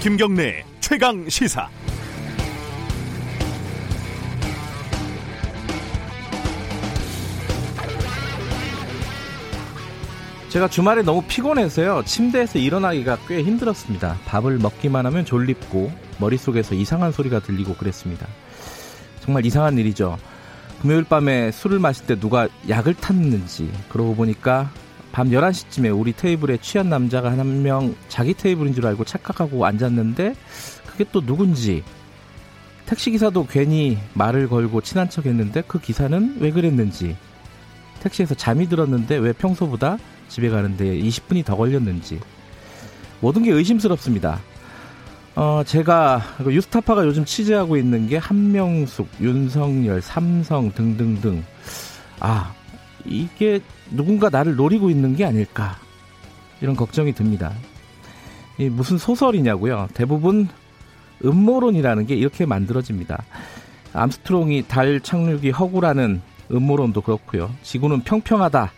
김경래 최강 시사. 제가 주말에 너무 피곤해서요. 침대에서 일어나기가 꽤 힘들었습니다. 밥을 먹기만 하면 졸립고 머릿속에서 이상한 소리가 들리고 그랬습니다. 정말 이상한 일이죠. 금요일 밤에 술을 마실 때 누가 약을 탔는지 그러고 보니까 밤 11시쯤에 우리 테이블에 취한 남자가 한 명 자기 테이블인 줄 알고 착각하고 앉았는데 그게 또 누군지 택시기사도 괜히 말을 걸고 친한 척 했는데 그 기사는 왜 그랬는지 택시에서 잠이 들었는데 왜 평소보다 집에 가는데 20분이 더 걸렸는지 모든 게 의심스럽습니다. 어, 제가 그 유스타파가 요즘 취재하고 있는 게 한명숙, 윤석열, 삼성 등등등. 아, 이게 누군가 나를 노리고 있는 게 아닐까. 이런 걱정이 듭니다. 이 무슨 소설이냐고요. 대부분 음모론이라는 게 이렇게 만들어집니다. 암스트롱이 달 착륙이 허구라는 음모론도 그렇고요. 지구는 평평하다.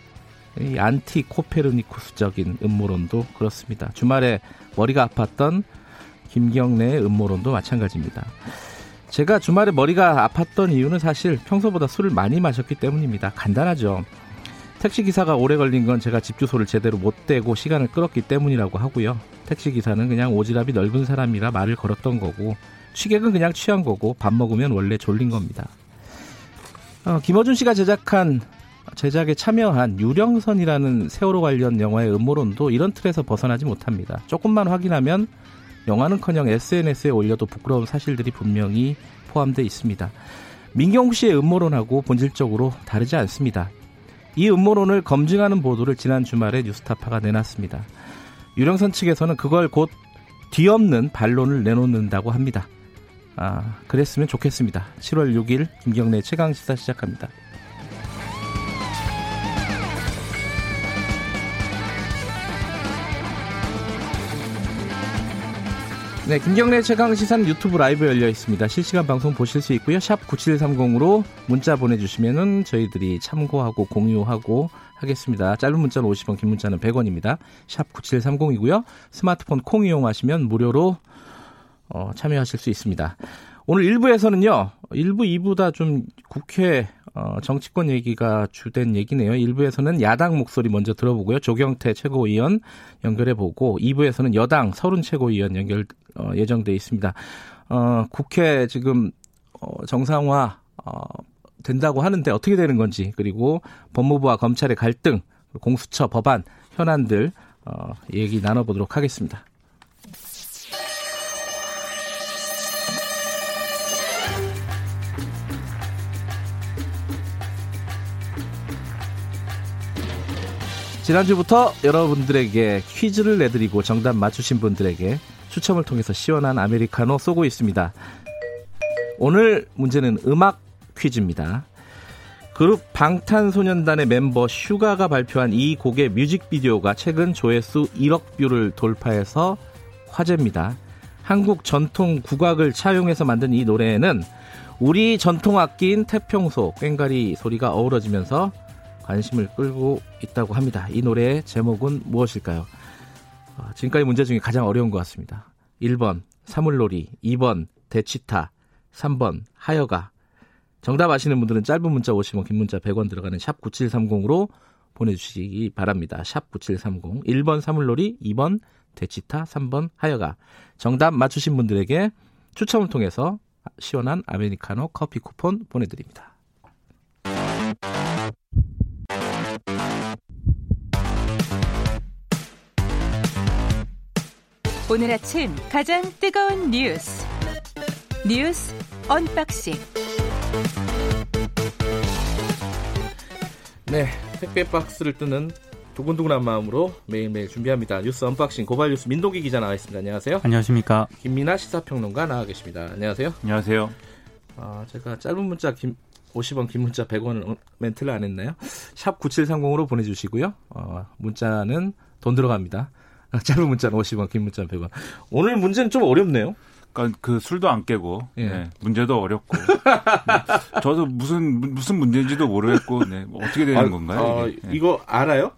이 안티 코페르니쿠스적인 음모론도 그렇습니다. 주말에 머리가 아팠던 김경래의 음모론도 마찬가지입니다. 제가 주말에 머리가 아팠던 이유는 사실 평소보다 술을 많이 마셨기 때문입니다. 간단하죠. 택시기사가 오래 걸린 건 제가 집 주소를 제대로 못 대고 시간을 끌었기 때문이라고 하고요. 택시기사는 그냥 오지랖이 넓은 사람이라 말을 걸었던 거고, 취객은 그냥 취한 거고, 밥 먹으면 원래 졸린 겁니다. 어, 김어준 씨가 제작한 제작에 참여한 유령선이라는 세월호 관련 영화의 음모론도 이런 틀에서 벗어나지 못합니다. 조금만 확인하면 영화는커녕 SNS에 올려도 부끄러운 사실들이 분명히 포함되어 있습니다. 민경욱 씨의 음모론하고 본질적으로 다르지 않습니다. 이 음모론을 검증하는 보도를 지난 주말에 뉴스타파가 내놨습니다. 유령선 측에서는 그걸 곧 뒤엎는 반론을 내놓는다고 합니다. 아, 그랬으면 좋겠습니다. 7월 6일 김경래 최강 시사 시작합니다. 네, 김경래 최강 시사는 유튜브 라이브 열려 있습니다. 실시간 방송 보실 수 있고요. 샵 9730으로 문자 보내주시면은 저희들이 참고하고 공유하고 하겠습니다. 짧은 문자는 50원, 긴 문자는 100원입니다. 샵 9730이고요. 스마트폰 콩 이용하시면 무료로 어, 참여하실 수 있습니다. 오늘 1부에서는요. 1부, 2부 다 좀 국회 어, 정치권 얘기가 주된 얘기네요. 1부에서는 야당 목소리 먼저 들어보고요. 조경태 최고위원 연결해보고 2부에서는 여당 서른 최고위원 연결 어, 예정돼 있습니다. 어, 국회 지금 어, 정상화 어, 된다고 하는데 어떻게 되는 건지 그리고 법무부와 검찰의 갈등, 공수처 법안 현안들 어, 얘기 나눠보도록 하겠습니다. 지난주부터 여러분들에게 퀴즈를 내드리고 정답 맞추신 분들에게 추첨을 통해서 시원한 아메리카노 쏘고 있습니다. 오늘 문제는 음악 퀴즈입니다. 그룹 방탄소년단의 멤버 슈가가 발표한 이 곡의 뮤직비디오가 최근 조회수 1억 view를 돌파해서 화제입니다. 한국 전통 국악을 차용해서 만든 이 노래에는 우리 전통 악기인 태평소, 꽹과리 소리가 어우러지면서 관심을 끌고 있다고 합니다. 이 노래의 제목은 무엇일까요? 어, 지금까지 문제 중에 가장 어려운 것 같습니다. 1번 사물놀이, 2번 대치타, 3번 하여가. 정답 아시는 분들은 짧은 문자 50원, 긴 문자 100원 들어가는 샵 9730으로 보내주시기 바랍니다. 샵 9730. 1번 사물놀이, 2번 대치타, 3번 하여가. 정답 맞추신 분들에게 추첨을 통해서 시원한 아메리카노 커피 쿠폰 보내드립니다. 오늘 아침 가장 뜨거운 뉴스. 뉴스 unboxing. 네 택배 박스를 뜯는 두근두근한 마음으로 매일매일 준비합니다. 뉴스 unboxing 고발 뉴스 민동기 기자 나와 있습니다. 안녕하세요. 안녕하십니까? 김민아 시사평론가 나와 계십니다. 안녕하세요. 안녕하세요. 아 제가 짧은 문자 김 50원 긴 문자 100원 멘트를 안 했나요? 샵 9730으로 보내주시고요. 어, 문자는 돈 들어갑니다 짧은 문자는 50원, 긴 문자는 100원. 오늘 문제는 좀 어렵네요. 그러니까 그 술도 안 깨고 예. 네, 문제도 어렵고 네, 저도 무슨 무슨 문제인지도 모르겠고 네, 뭐 어떻게 되는 아, 건가요? 어, 네. 이거 알아요?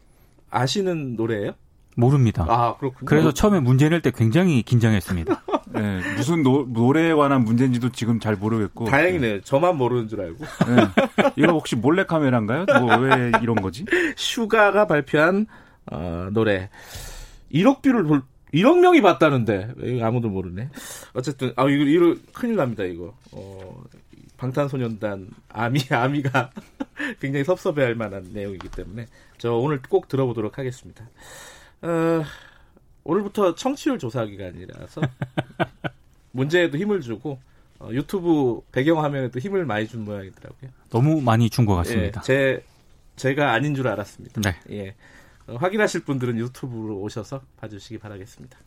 아시는 노래예요? 모릅니다. 아, 그렇군요. 그래서 처음에 문제 낼 때 굉장히 긴장했습니다. 네, 무슨 노, 노래에 관한 문제인지도 지금 잘 모르겠고. 다행이네요. 저만 모르는 줄 알고. 네. 이거 혹시 몰래 카메라인가요? 뭐 왜 이런 거지? 슈가가 발표한 어, 노래 1억 view를 볼 1억 명이 봤다는데 아무도 모르네. 어쨌든 아 이거 이거 큰일 납니다 이거. 어, 방탄소년단 아미 아미가 굉장히 섭섭해할 만한 내용이기 때문에 저 오늘 꼭 들어보도록 하겠습니다. 어, 오늘부터 청취율 조사 기간이라서 문제에도 힘을 주고 어, 유튜브 배경 화면에도 힘을 많이 준 모양이더라고요. 너무 많이 준 것 같습니다. 예, 제 제가 아닌 줄 알았습니다. 네. 예. 어, 확인하실 분들은 유튜브로 오셔서 봐주시기 바라겠습니다.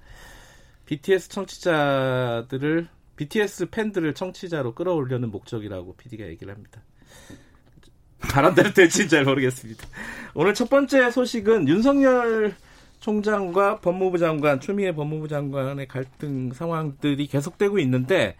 BTS 청취자들을 BTS 팬들을 청취자로 끌어올려는 목적이라고 PD가 얘기를 합니다. 바람대로 될지는 잘 모르겠습니다. 오늘 첫 번째 소식은 윤석열 총장과 법무부 장관, 추미애 법무부 장관의 갈등 상황들이 계속되고 있는데,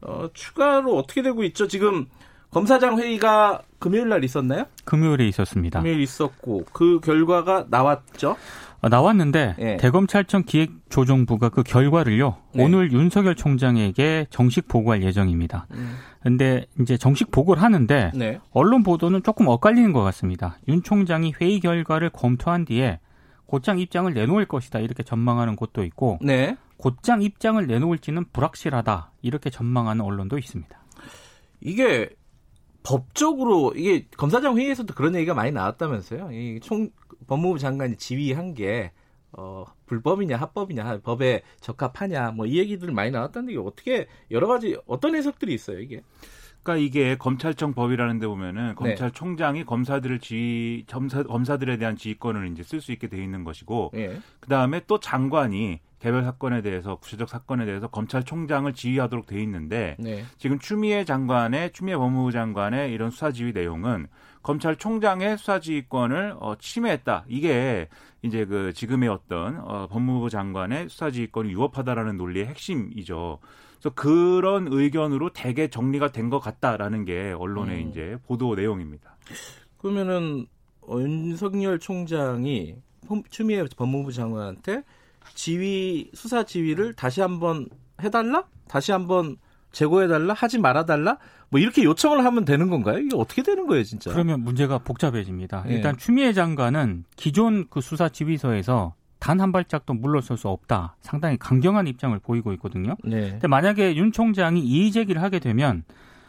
어, 추가로 어떻게 되고 있죠? 지금 검사장 회의가 금요일 날 있었나요? 금요일에 있었습니다. 금요일 있었고, 그 결과가 나왔죠? 어, 나왔는데 예. 대검찰청 기획조정부가 그 결과를요 네. 오늘 윤석열 총장에게 정식 보고할 예정입니다. 근데 이제 정식 보고를 하는데 네. 언론 보도는 조금 엇갈리는 것 같습니다. 윤 총장이 회의 결과를 검토한 뒤에 곧장 입장을 내놓을 것이다 이렇게 전망하는 곳도 있고 네. 곧장 입장을 내놓을지는 불확실하다 이렇게 전망하는 언론도 있습니다. 이게 법적으로 이게 검사장 회의에서도 그런 얘기가 많이 나왔다면서요. 이 총 법무부 장관이 지휘한 게 어, 불법이냐 합법이냐 법에 적합하냐 뭐 이 얘기들 많이 나왔다는데 이게 어떻게 여러 가지 어떤 해석들이 있어요 이게. 그러니까 이게 검찰청 법이라는 데 보면은 검찰총장이 검사들을 지휘 검사, 검사들에 대한 지휘권을 이제 쓸 수 있게 돼 있는 것이고 예. 그다음에 또 장관이 개별 사건에 대해서 구체적 사건에 대해서 검찰총장을 지휘하도록 돼 있는데 네. 지금 추미애 장관의 추미애 법무부 장관의 이런 수사 지휘 내용은 검찰총장의 수사 지휘권을 어, 침해했다. 이게 이제 그 지금의 어떤 어, 법무부 장관의 수사 지휘권이 유업하다라는 논리의 핵심이죠. 그래서 그런 의견으로 대개 정리가 된 것 같다라는 게 언론의 음. 이제 보도 내용입니다. 그러면은 어, 윤석열 총장이 홈- 추미애 법무부 장관한테 지휘 수사 지휘를 다시 한번 해달라? 다시 한번 제고해달라? 하지 말아달라? 뭐 이렇게 요청을 하면 되는 건가요? 이게 어떻게 되는 거예요, 진짜? 그러면 문제가 복잡해집니다. 예. 일단 추미애 장관은 기존 그 수사 지휘서에서 단 한 발짝도 물러설 수 없다. 상당히 강경한 입장을 보이고 있거든요. 네. 근데 만약에 윤 총장이 이의 제기를 하게 되면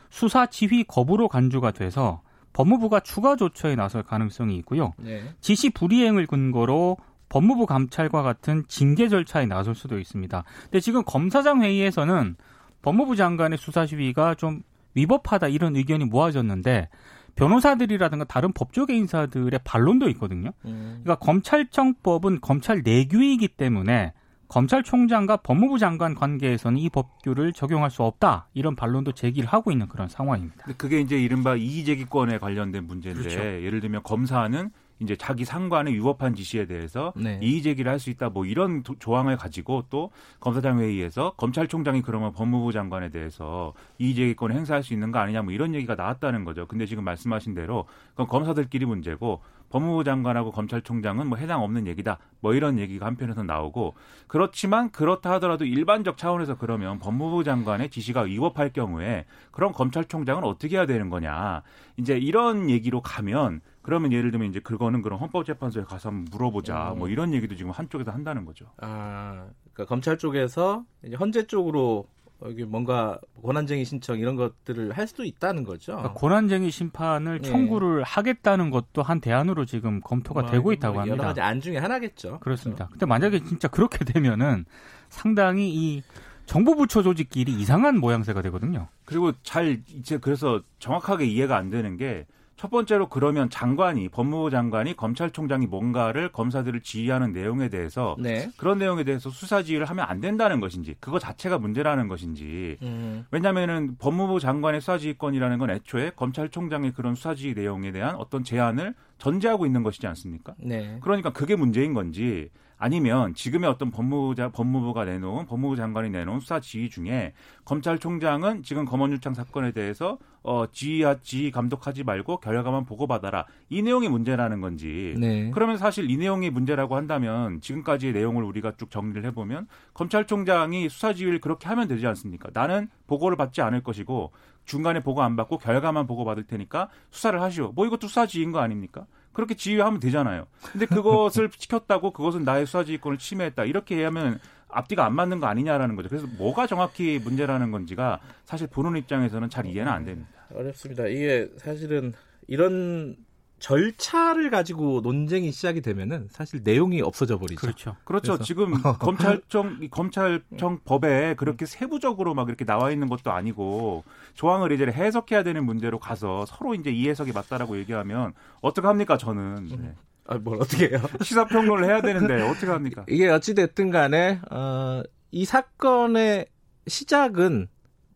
수사 지휘 거부로 간주가 돼서 법무부가 추가 조처에 나설 가능성이 있고요. 네. 지시 불이행을 근거로 법무부 감찰과 같은 징계 절차에 나설 수도 있습니다. 근데 지금 검사장 회의에서는 법무부 장관의 수사 지휘가 좀 위법하다 이런 의견이 모아졌는데 변호사들이라든가 다른 법조계 인사들의 반론도 있거든요. 음. 그러니까 검찰청법은 검찰 내규이기 때문에 검찰총장과 법무부 장관 관계에서는 이 법규를 적용할 수 없다 이런 반론도 제기를 하고 있는 그런 상황입니다. 그게 이제 이른바 이의제기권에 관련된 문제인데 그렇죠. 예를 들면 검사는 이제 자기 상관의 위법한 지시에 대해서 네. 이의 제기를 할 수 있다 뭐 이런 도- 조항을 가지고 또 검사장 회의에서 검찰총장이 그러면 법무부 장관에 대해서 이의 제기권을 행사할 수 있는 거 아니냐 뭐 이런 얘기가 나왔다는 거죠. 근데 지금 말씀하신 대로 그건 검사들끼리 문제고 법무부 장관하고 검찰총장은 뭐 해당 없는 얘기다. 뭐 이런 얘기가 한편에서 나오고 그렇지만 그렇다 하더라도 일반적 차원에서 그러면 법무부 장관의 지시가 위법할 경우에 그럼 검찰총장은 어떻게 해야 되는 거냐. 이제 이런 얘기로 가면 그러면 예를 들면 이제 그거는 그럼 헌법재판소에 가서 한번 물어보자. 음. 뭐 이런 얘기도 지금 한쪽에서 한다는 거죠. 아, 그러니까 검찰 쪽에서 이제 헌재 쪽으로 여기 뭔가 권한쟁의 신청 이런 것들을 할 수도 있다는 거죠. 그러니까 고난쟁의 심판을 예. 청구를 하겠다는 것도 한 대안으로 지금 검토가 뭐, 되고 있다고 뭐 여러 합니다. 가지 안 중에 하나겠죠. 그렇습니다. 근데 만약에 진짜 그렇게 되면은 상당히 이 정부 부처 조직끼리 이상한 모양새가 되거든요. 그리고 잘 이제 그래서 정확하게 이해가 안 되는 게 첫 번째로 그러면 장관이 법무부 장관이 검찰총장이 뭔가를 검사들을 지휘하는 내용에 대해서 네. 그런 내용에 대해서 수사 지휘를 하면 안 된다는 것인지 그거 자체가 문제라는 것인지 음, 왜냐하면은 법무부 장관의 수사 지휘권이라는 건 애초에 검찰총장의 그런 수사 지휘 내용에 대한 어떤 제안을 전제하고 있는 것이지 않습니까? 네. 그러니까 그게 문제인 건지 아니면 지금의 어떤 법무부자, 법무부가 내놓은 법무부 장관이 내놓은 수사 지휘 중에 검찰총장은 지금 검언유착 사건에 대해서 어, 지휘하, 지휘 감독하지 말고 결과만 보고받아라. 이 내용이 문제라는 건지. 네. 그러면 사실 이 내용이 문제라고 한다면 지금까지의 내용을 우리가 쭉 정리를 해보면 검찰총장이 수사 지휘를 그렇게 하면 되지 않습니까? 나는 보고를 받지 않을 것이고 중간에 보고 안 받고 결과만 보고 받을 테니까 수사를 하시오. 뭐 이것도 수사 지휘인 거 아닙니까? 그렇게 지휘하면 되잖아요. 근데 그것을 지켰다고 그것은 나의 수사지휘권을 침해했다. 이렇게 하면 앞뒤가 안 맞는 거 아니냐라는 거죠. 그래서 뭐가 정확히 문제라는 건지가 사실 보는 입장에서는 잘 이해는 안 됩니다. 어렵습니다. 이게 사실은 이런 절차를 가지고 논쟁이 시작이 되면은 사실 내용이 없어져 버리죠. 그렇죠. 그렇죠. 그래서- 지금 검찰청 이 검찰청 법에 그렇게 세부적으로 막 이렇게 나와 있는 것도 아니고 조항을 이제 해석해야 되는 문제로 가서 서로 이제 이 해석이 맞다라고 얘기하면 어떻게 합니까? 저는 네. 아, 뭘 어떻게 해요? 시사 평론을 해야 되는데 어떻게 합니까? 이게 어찌 됐든 간에 어, 이 사건의 시작은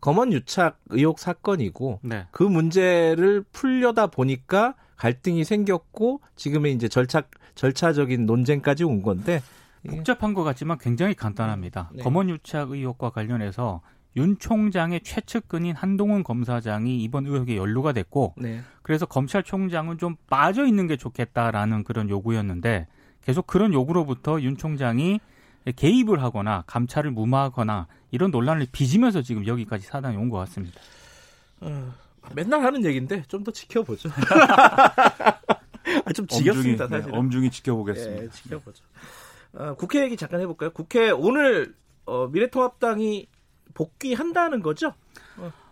검언 유착 의혹 사건이고 네. 그 문제를 풀려다 보니까 갈등이 생겼고 지금의 이제 절차 절차적인 논쟁까지 온 건데 복잡한 것 같지만 굉장히 간단합니다. 네. 검언유착 의혹과 관련해서 윤 총장의 최측근인 한동훈 검사장이 이번 의혹에 연루가 됐고 네. 그래서 검찰총장은 좀 빠져 있는 게 좋겠다라는 그런 요구였는데 계속 그런 요구로부터 윤 총장이 개입을 하거나 감찰을 무마하거나 이런 논란을 빚으면서 지금 여기까지 사단이 온 것 같습니다. 어, 맨날 하는 얘기인데 좀 더 지켜보죠. 아, 좀 지겹습니다 네, 사실. 엄중히 지켜보겠습니다. 예, 지켜보죠. 어, 국회 얘기 잠깐 해볼까요? 국회 오늘 어, 미래통합당이 복귀한다는 거죠?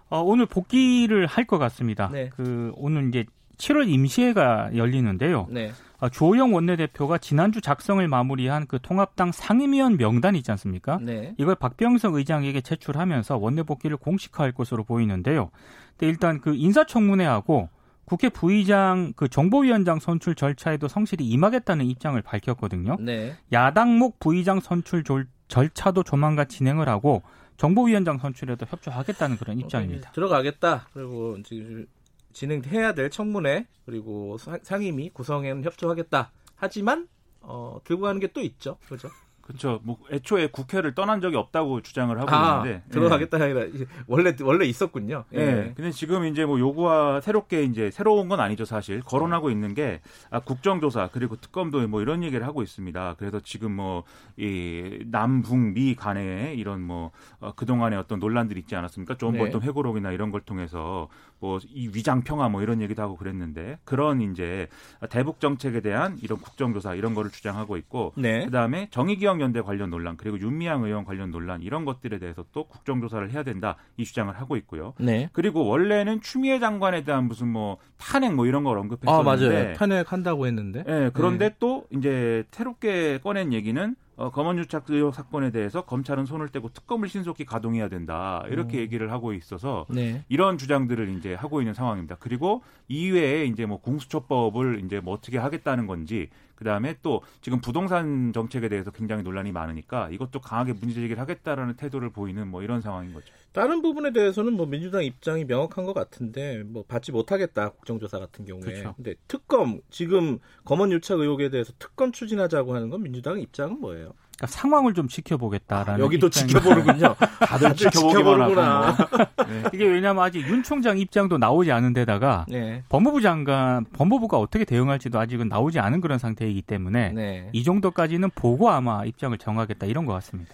어, 오늘 복귀를 할 것 같습니다. 네. 그 오늘 이제 7월 임시회가 열리는데요. 네. 아, 주호영 원내대표가 지난주 작성을 마무리한 그 통합당 상임위원 명단 있지 않습니까? 네. 이걸 박병석 의장에게 제출하면서 원내 복귀를 공식화할 것으로 보이는데요. 근데 일단 그 인사청문회하고 국회 부의장 그 정보위원장 선출 절차에도 성실히 임하겠다는 입장을 밝혔거든요. 네. 야당목 부의장 선출 졸- 절차도 조만간 진행을 하고 정보위원장 선출에도 협조하겠다는 그런 입장입니다. 들어가겠다. 그리고 지금 진행해야 될 청문회 그리고 사- 상임위 구성에는 협조하겠다. 하지만 어, 들고 가는 게 또 있죠. 그죠? 그렇죠. 뭐 애초에 국회를 떠난 적이 없다고 주장을 하고 아, 있는데 들어가겠다 아니라 이제 원래 원래 있었군요. 예. 예. 근데 지금 이제 뭐 요구와 새롭게 이제 새로운 건 아니죠 사실 거론하고 있는 게 아, 국정조사 그리고 특검도 뭐 이런 얘기를 하고 있습니다. 그래서 지금 뭐 이 남북미 간에 이런 뭐 어, 그 동안에 어떤 논란들이 있지 않았습니까? 존 네. 볼턴 회고록이나 이런 걸 통해서 뭐 이 위장 평화 뭐 이런 얘기도 하고 그랬는데 그런 이제 대북 정책에 대한 이런 국정조사 이런 거를 주장하고 있고 네. 그다음에 정의기억 연대 관련 논란 그리고 윤미향 의원 관련 논란 이런 것들에 대해서 또 국정조사를 해야 된다 이 주장을 하고 있고요. 네. 그리고 원래는 추미애 장관에 대한 무슨 뭐 탄핵 뭐 이런 걸 아, 언급했었는데 맞아요. 탄핵한다고 했는데. 예, 그런데 또 이제 새롭게 꺼낸 얘기는 어, 검언유착 의혹 사건에 대해서 검찰은 손을 떼고 특검을 신속히 가동해야 된다 이렇게 음. 얘기를 하고 있어서 네. 이런 주장들을 이제 하고 있는 상황입니다. 그리고 이외에 이제 뭐 공수처법을 이제 뭐 어떻게 하겠다는 건지 그다음에 또 지금 부동산 정책에 대해서 굉장히 논란이 많으니까 이것도 강하게 문제 제기를 하겠다라는 태도를 보이는 뭐 이런 상황인 거죠. 다른 부분에 대해서는 뭐 민주당 입장이 명확한 것 같은데 뭐 받지 못하겠다 국정조사 같은 경우에. 그렇죠. 근데 특검 지금 검언 유착 의혹에 대해서 특검 추진하자고 하는 건 민주당 입장은 뭐예요? 그러니까 상황을 좀 지켜보겠다라는 아, 여기도. 지켜보는군요. 다들 지켜보기만 하고 뭐. 네. 이게 왜냐하면 아직 윤 총장 입장도 나오지 않은 데다가 네. 법무부 장관, 법무부가 어떻게 대응할지도 아직은 나오지 않은 그런 상태이기 때문에 네. 이 정도까지는 보고 아마 입장을 정하겠다 이런 것 같습니다.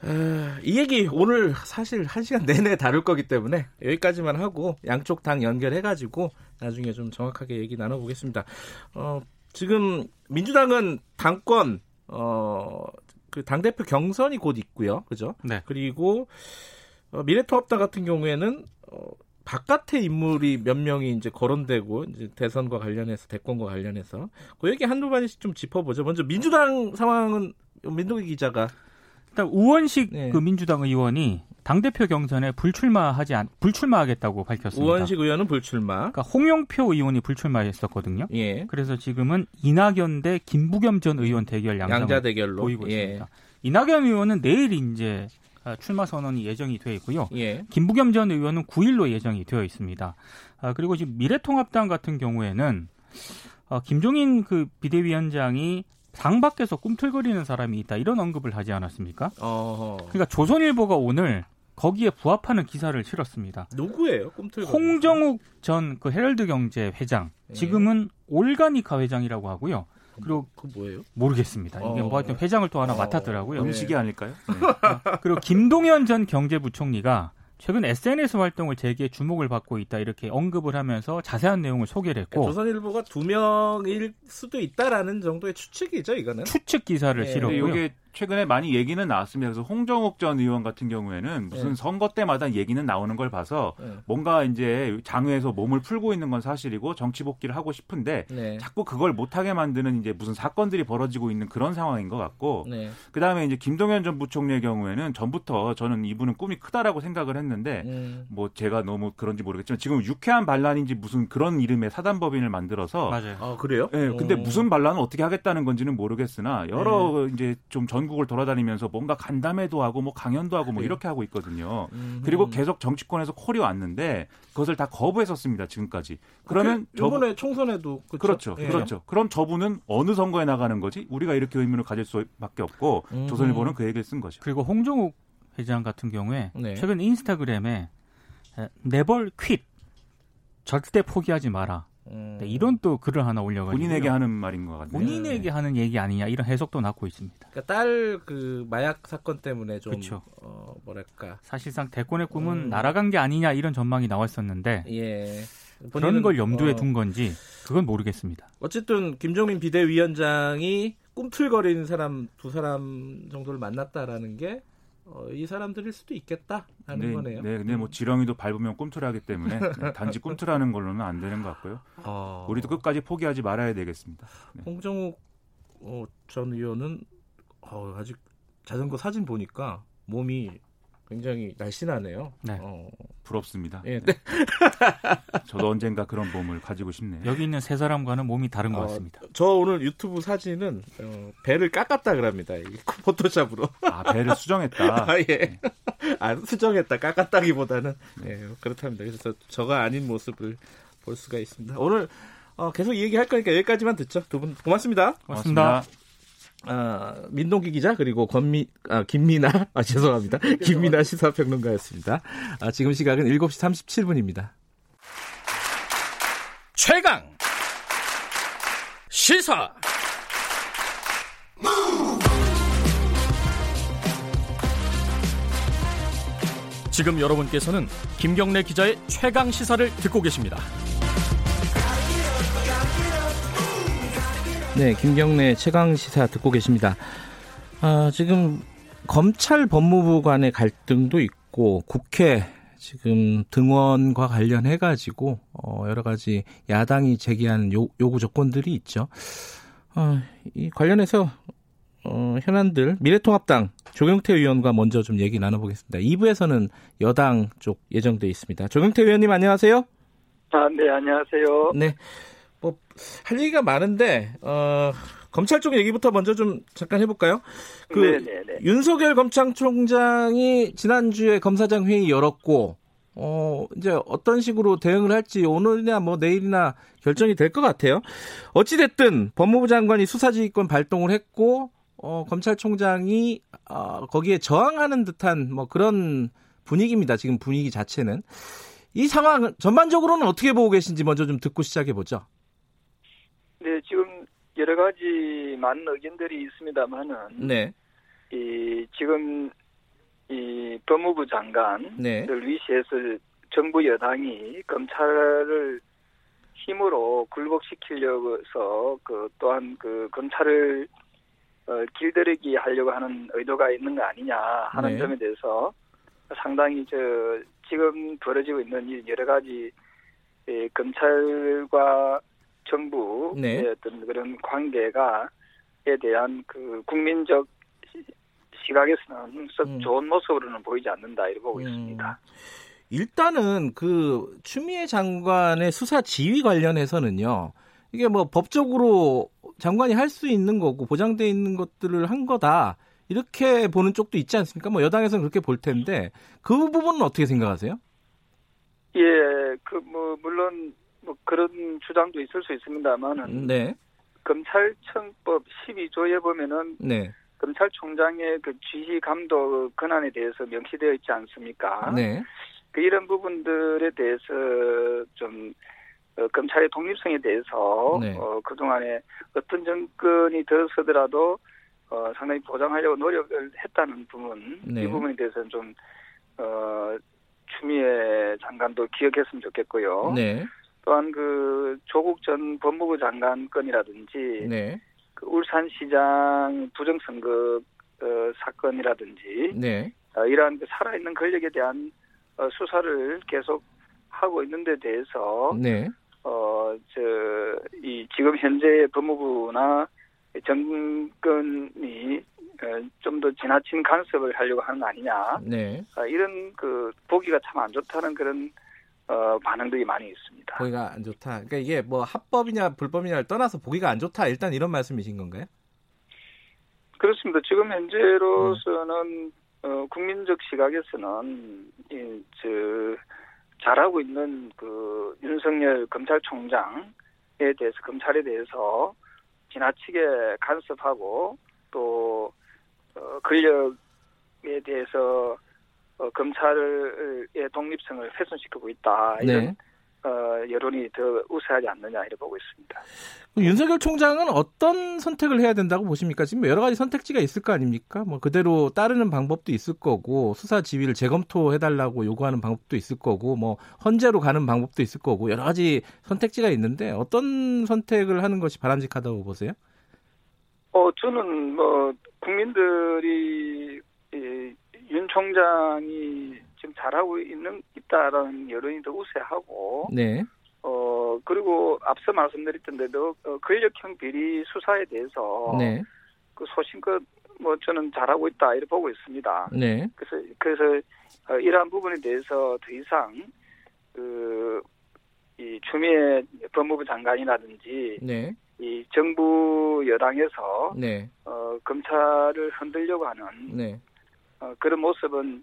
아, 이 얘기 오늘 사실 한 시간 내내 다룰 거기 때문에 여기까지만 하고 양쪽 당 연결해가지고 나중에 좀 정확하게 얘기 나눠보겠습니다. 어, 지금 민주당은 당권 어, 그 당대표 경선이 곧 있고요. 그죠? 네. 그리고 어, 미래통합당 같은 경우에는 어, 바깥의 인물이 몇 명이 이제 거론되고 이제 대선과 관련해서 대권과 관련해서 그 얘기 한두 마디씩 좀 짚어보죠. 먼저 민주당 상황은 민동기 기자가 일단 우원식 네. 그 민주당 의원이 당 대표 경선에 불출마하지 않 불출마하겠다고 밝혔습니다. 우원식 의원은 불출마. 그러니까 홍영표 의원이 불출마했었거든요. 예. 그래서 지금은 이낙연 대 김부겸 전 의원 대결 양자 대결로 보이고 예. 있습니다. 이낙연 의원은 내일 이제 아, 출마 선언이 예정이 되어 있고요. 예. 김부겸 전 의원은 9일로 예정이 되어 있습니다. 아, 그리고 지금 미래통합당 같은 경우에는 어, 김종인 그 비대위원장이 당 밖에서 꿈틀거리는 사람이 있다 이런 언급을 하지 않았습니까? 어허. 그러니까 조선일보가 오늘 거기에 부합하는 기사를 실었습니다. 누구예요? 꿈틀 홍정욱 전 그 헤럴드 경제 회장, 예. 지금은 올가니카 회장이라고 하고요. 그리고 그 뭐예요? 모르겠습니다. 이게 어. 뭐 하여튼 회장을 또 하나 어. 맡았더라고요. 음식이 아닐까요? 그리고 김동연 전 경제부총리가 최근 SNS 활동을 재개에 주목을 받고 있다 이렇게 언급을 하면서 자세한 내용을 소개를 했고 그러니까 조선일보가 두 명일 수도 있다라는 정도의 추측이죠, 이거는. 추측 기사를 예. 근데 실었고요. 이게 최근에 많이 얘기는 나왔습니다. 그래서 홍정욱 전 의원 같은 경우에는 무슨 네. 선거 때마다 얘기는 나오는 걸 봐서 네. 뭔가 이제 장외에서 몸을 풀고 있는 건 사실이고 정치 복귀를 하고 싶은데 네. 자꾸 그걸 못하게 만드는 이제 무슨 사건들이 벌어지고 있는 그런 상황인 것 같고 네. 그 다음에 이제 김동연 전 부총리의 경우에는 전부터 저는 이분은 꿈이 크다라고 생각을 했는데 음. 뭐 제가 너무 그런지 모르겠지만 지금 유쾌한 반란인지 무슨 그런 이름의 사단법인을 만들어서 맞아요. 아, 그래요? 예, 근데 어. 무슨 반란을 어떻게 하겠다는 건지는 모르겠으나 여러 네. 이제 좀 전 국을 돌아다니면서 뭔가 간담회도 하고 뭐 강연도 하고 뭐 그래요? 이렇게 하고 있거든요. 음. 그리고 계속 정치권에서 콜이 왔는데 그것을 다 거부했었습니다 지금까지. 그러면 그, 저분 이번에 총선에도 그쵸? 그렇죠, 예. 그렇죠. 그럼 저분은 어느 선거에 나가는 거지? 우리가 이렇게 의문을 가질 수밖에 없고 음. 조선일보는 그 얘기를 쓴 거죠. 그리고 홍종욱 회장 같은 경우에 네. 최근 인스타그램에 에, never quit 절대 포기하지 마라 음. 네, 이런 또 글을 하나 올려가지고 본인에게 하는 말인 것 같네요. 본인에게 하는 얘기 아니냐 이런 해석도 낳고 있습니다. 그러니까 딸 그 마약 사건 때문에 좀 그쵸. 어, 뭐랄까 사실상 대권의 꿈은 음. 날아간 게 아니냐 이런 전망이 나왔었는데 예 그런 본인은, 걸 염두에 어, 둔 건지 그건 모르겠습니다. 어쨌든 김종민 비대위원장이 꿈틀거리는 사람 두 사람 정도를 만났다라는 게 어, 이 사람들일 수도 있겠다 하는 네, 거네요. 네, 근데 뭐 지렁이도 밟으면 꿈틀하기 때문에 네, 단지 꿈틀하는 걸로는 안 되는 것 같고요. 어, 우리도 끝까지 포기하지 말아야 되겠습니다. 홍정욱 어, 전 의원은 어, 아직 자전거 사진 보니까 몸이 굉장히 날씬하네요. 네. 어, 부럽습니다. 예, 네. 저도 언젠가 그런 몸을 가지고 싶네요. 여기 있는 세 사람과는 몸이 다른 것 어, 같습니다. 저 오늘 유튜브 사진은 어, 배를 깎았다 그럽니다. 이 포토샵으로. 아 배를 수정했다. 아, 예. 아, 수정했다. 깎았다기보다는 네. 예, 그렇답니다. 그래서 저, 저가 아닌 모습을 볼 수가 있습니다. 오늘 어, 계속 얘기 할 거니까 여기까지만 듣죠. 두 분 고맙습니다. 고맙습니다. 아, 민동기 기자 그리고 권미 아, 김미나 아 죄송합니다. 김미나 시사평론가였습니다. 아, 지금 시각은 7시 37분입니다. 최강 시사 지금 여러분께서는 김경래 기자의 최강 시사를 듣고 계십니다. 네, 김경래 최강 시사 듣고 계십니다. 아, 지금 검찰 법무부 간의 갈등도 있고 국회 지금 등원과 관련해 가지고 어, 여러 가지 야당이 제기하는 요, 요구 조건들이 있죠. 어, 이 관련해서 어, 현안들 미래통합당 조경태 의원과 먼저 좀 얘기 나눠보겠습니다. 2부에서는 여당 쪽 예정돼 있습니다. 조경태 의원님 안녕하세요. 아, 네, 안녕하세요. 네. 뭐, 할 얘기가 많은데, 어, 검찰 쪽 얘기부터 먼저 좀 잠깐 해볼까요? 그, 네네네. 윤석열 검찰총장이 지난주에 검사장 회의 열었고, 어, 이제 어떤 식으로 대응을 할지 오늘이나 뭐 내일이나 결정이 될 것 같아요. 어찌됐든 법무부 장관이 수사지휘권 발동을 했고, 어, 검찰총장이, 어, 거기에 저항하는 듯한 뭐 그런 분위기입니다. 지금 분위기 자체는. 이 상황 전반적으로는 어떻게 보고 계신지 먼저 좀 듣고 시작해 보죠. 네, 지금 여러 가지 많은 의견들이 있습니다만은, 네, 이, 지금, 이 법무부 장관을 네, 위시해서 정부 여당이 검찰을 힘으로 굴복시키려고 해서 그 또한 그 검찰을 어, 길들이기 하려고 하는 의도가 있는 거 아니냐 하는 네. 점에 대해서 상당히 저 지금 벌어지고 있는 이 여러 가지 예, 검찰과 정부의 네. 어떤 그런 관계가에 대한 그 국민적 시- 시각에서는 썩 음. 좋은 모습으로는 보이지 않는다 이렇게 보고 음. 있습니다. 일단은 그 추미애 장관의 수사 지휘 관련해서는요. 이게 뭐 법적으로 장관이 할 수 있는 거고 보장돼 있는 것들을 한 거다. 이렇게 보는 쪽도 있지 않습니까? 뭐 여당에서는 그렇게 볼 텐데 그 부분은 어떻게 생각하세요? 예, 그 뭐 물론 뭐 그런 주장도 있을 수 있습니다만은 네. 검찰청법 12조에 보면은 네. 검찰총장의 그 지휘 감독 권한에 대해서 명시되어 있지 않습니까? 네. 그 이런 부분들에 대해서 좀 어, 검찰의 독립성에 대해서 네. 어, 그동안에 어떤 정권이 들어서더라도 어, 상당히 보장하려고 노력을 했다는 부분 네. 이 부분에 대해서는 좀 어, 추미애 장관도 기억했으면 좋겠고요. 네. 또한 그 조국 전 법무부 장관 건이라든지 네. 그 울산시장 부정선거 어, 사건이라든지 네. 어, 이러한 그 살아있는 권력에 대한 어, 수사를 계속 하고 있는 데 대해서 네. 어, 저, 이 지금 현재 법무부나 정권이 어, 좀더 지나친 간섭을 하려고 하는 거 아니냐 네. 어, 이런 그 보기가 참 안 좋다는 그런 어, 반응들이 많이 있습니다. 보기가 안 좋다. 그러니까 이게 뭐 합법이냐 불법이냐를 떠나서 보기가 안 좋다. 일단 이런 말씀이신 건가요? 그렇습니다. 지금 현재로서는 어, 국민적 시각에서는 이, 저, 잘하고 있는 그 윤석열 검찰총장에 대해서 검찰에 대해서 지나치게 간섭하고 또 어, 권력에 대해서 어, 검찰의 독립성을 훼손시키고 있다 이런 네. 어, 여론이 더 우세하지 않느냐 이렇게 보고 있습니다. 윤석열 총장은 어떤 선택을 해야 된다고 보십니까? 지금 여러 가지 선택지가 있을 거 아닙니까? 뭐 그대로 따르는 방법도 있을 거고 수사 지휘를 재검토해 달라고 요구하는 방법도 있을 거고 뭐 헌재로 가는 방법도 있을 거고 여러 가지 선택지가 있는데 어떤 선택을 하는 것이 바람직하다고 보세요? 어, 저는 뭐 국민들이 이, 윤 총장이 지금 잘하고 있는 있다라는 여론이 더 우세하고 네. 어 그리고 앞서 말씀드렸던 대로 어, 권력형 비리 수사에 대해서 네. 그 소신껏 뭐 저는 잘하고 있다 이렇게 보고 있습니다. 네. 그래서 그래서 어, 이러한 부분에 대해서 더 이상 그 이 추미애 법무부 장관이라든지 네. 이 정부 여당에서 네. 어, 검찰을 흔들려고 하는 네. 어, 그런 모습은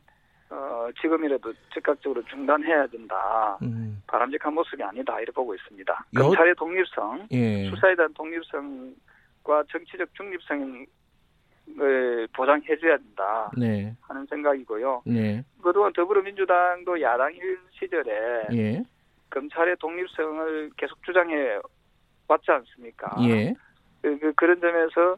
어, 지금이라도 즉각적으로 중단해야 된다. 음. 바람직한 모습이 아니다. 이렇게 보고 있습니다. 여- 검찰의 독립성, 예. 수사에 대한 독립성과 정치적 중립성을 보장해줘야 된다 네. 하는 생각이고요. 네. 그동안 더불어민주당도 야당 일 시절에 예. 검찰의 독립성을 계속 주장해 왔지 않습니까? 예. 그, 그, 그런 점에서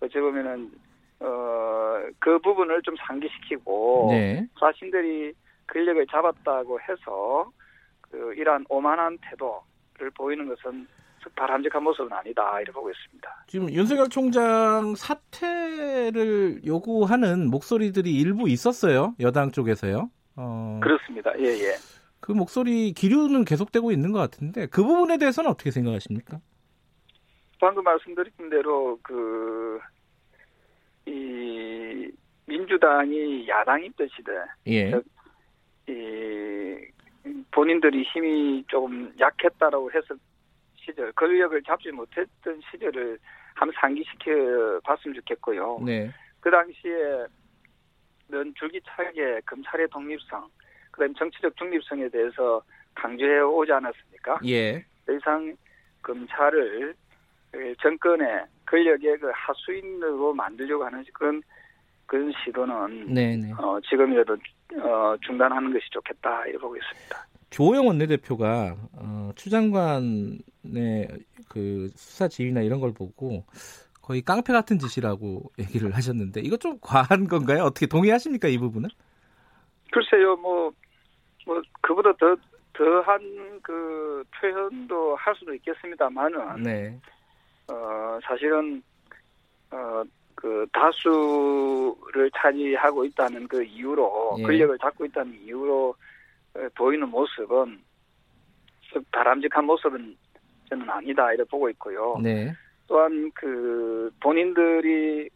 어찌 보면은 어, 그 부분을 좀 상기시키고 네. 자신들이 권력을 잡았다고 해서 그 이러한 오만한 태도를 보이는 것은 바람직한 모습은 아니다 이렇게 보고 있습니다. 지금 윤석열 총장 사퇴를 요구하는 목소리들이 일부 있었어요. 여당 쪽에서요. 어, 그렇습니다. 예, 예. 그 목소리 기류는 계속되고 있는 것 같은데 그 부분에 대해서는 어떻게 생각하십니까? 방금 말씀드린 대로 그, 이, 민주당이 야당인 뜻이다. 예. 이, 본인들이 힘이 조금 약했다라고 해서 시절, 권력을 잡지 못했던 시절을 한번 상기시켜 봤으면 좋겠고요. 네. 그 당시에는 줄기차게 검찰의 독립성, 그다음 정치적 중립성에 대해서 강조해 오지 않았습니까? 예. 더 이상 검찰을 그 정권의 권력의 그 하수인으로 만들려고 하는 그런 그런 시도는 네, 네. 어, 지금이라도 어, 중단하는 것이 좋겠다 이렇게 보고 있습니다. 조호영 원내대표가 어, 추 장관의 그 수사 지휘나 이런 걸 보고 거의 깡패 같은 짓이라고 얘기를 하셨는데 이거 좀 과한 건가요? 어떻게 동의하십니까 이 부분은? 글쎄요, 뭐, 뭐, 그보다 더, 더한 그 표현도 할 수도 있겠습니다만은, 네. 어, 사실은, 어, 그 다수를 차지하고 있다는 그 이유로, 예. 권력을 잡고 있다는 이유로 어, 보이는 모습은, 썩 바람직한 모습은 저는 아니다, 이렇게 보고 있고요. 네. 또한 그 본인들이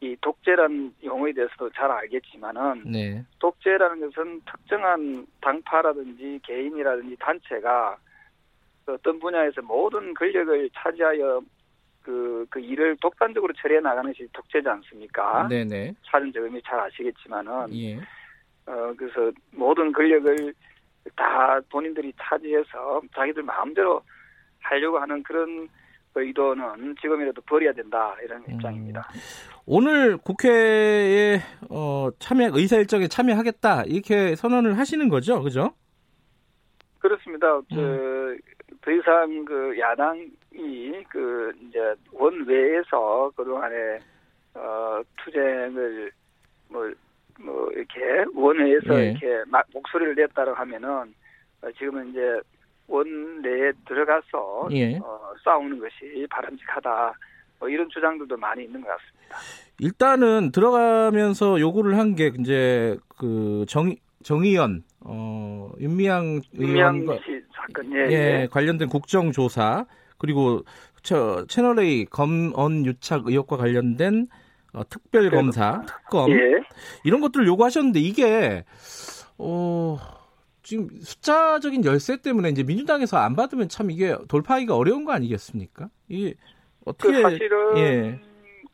이 독재라는 용어에 대해서도 잘 알겠지만은 네. 독재라는 것은 특정한 당파라든지 개인이라든지 단체가 어떤 분야에서 모든 권력을 차지하여 그, 그 일을 독단적으로 처리해 나가는 것이 독재지 않습니까? 네, 네. 사전적 의미 잘 아시겠지만은, 예. 어, 그래서 모든 권력을 다 본인들이 차지해서 자기들 마음대로 하려고 하는 그런 의도는 지금이라도 버려야 된다 이런 음. 입장입니다. 오늘 국회에 어, 참여 의사 일정에 참여하겠다 이렇게 선언을 하시는 거죠, 그죠? 그렇습니다. 저, 음. 더 이상 그 야당 이 그 이제 원외에서 그동안에 어 투쟁을 뭐, 뭐 이렇게 원외에서 예. 이렇게 막 목소리를 냈다고 하면은 어, 지금은 이제 원내에 들어가서 예. 어, 싸우는 것이 바람직하다. 뭐 이런 주장들도 많이 있는 것 같습니다. 일단은 들어가면서 요구를 한 게 이제 그 정, 정의연 어, 윤미향 윤미향 의원과 씨 사건 예, 예, 예. 관련된 국정조사 그리고 저 채널 A 검언 유착 의혹과 관련된 어, 특별 검사 특검 예. 이런 것들 을 요구하셨는데 이게 어 지금 숫자적인 열세 때문에 이제 민주당에서 안 받으면 참 이게 돌파하기가 어려운 거 아니겠습니까? 이게 그 어떻게 사실은 예.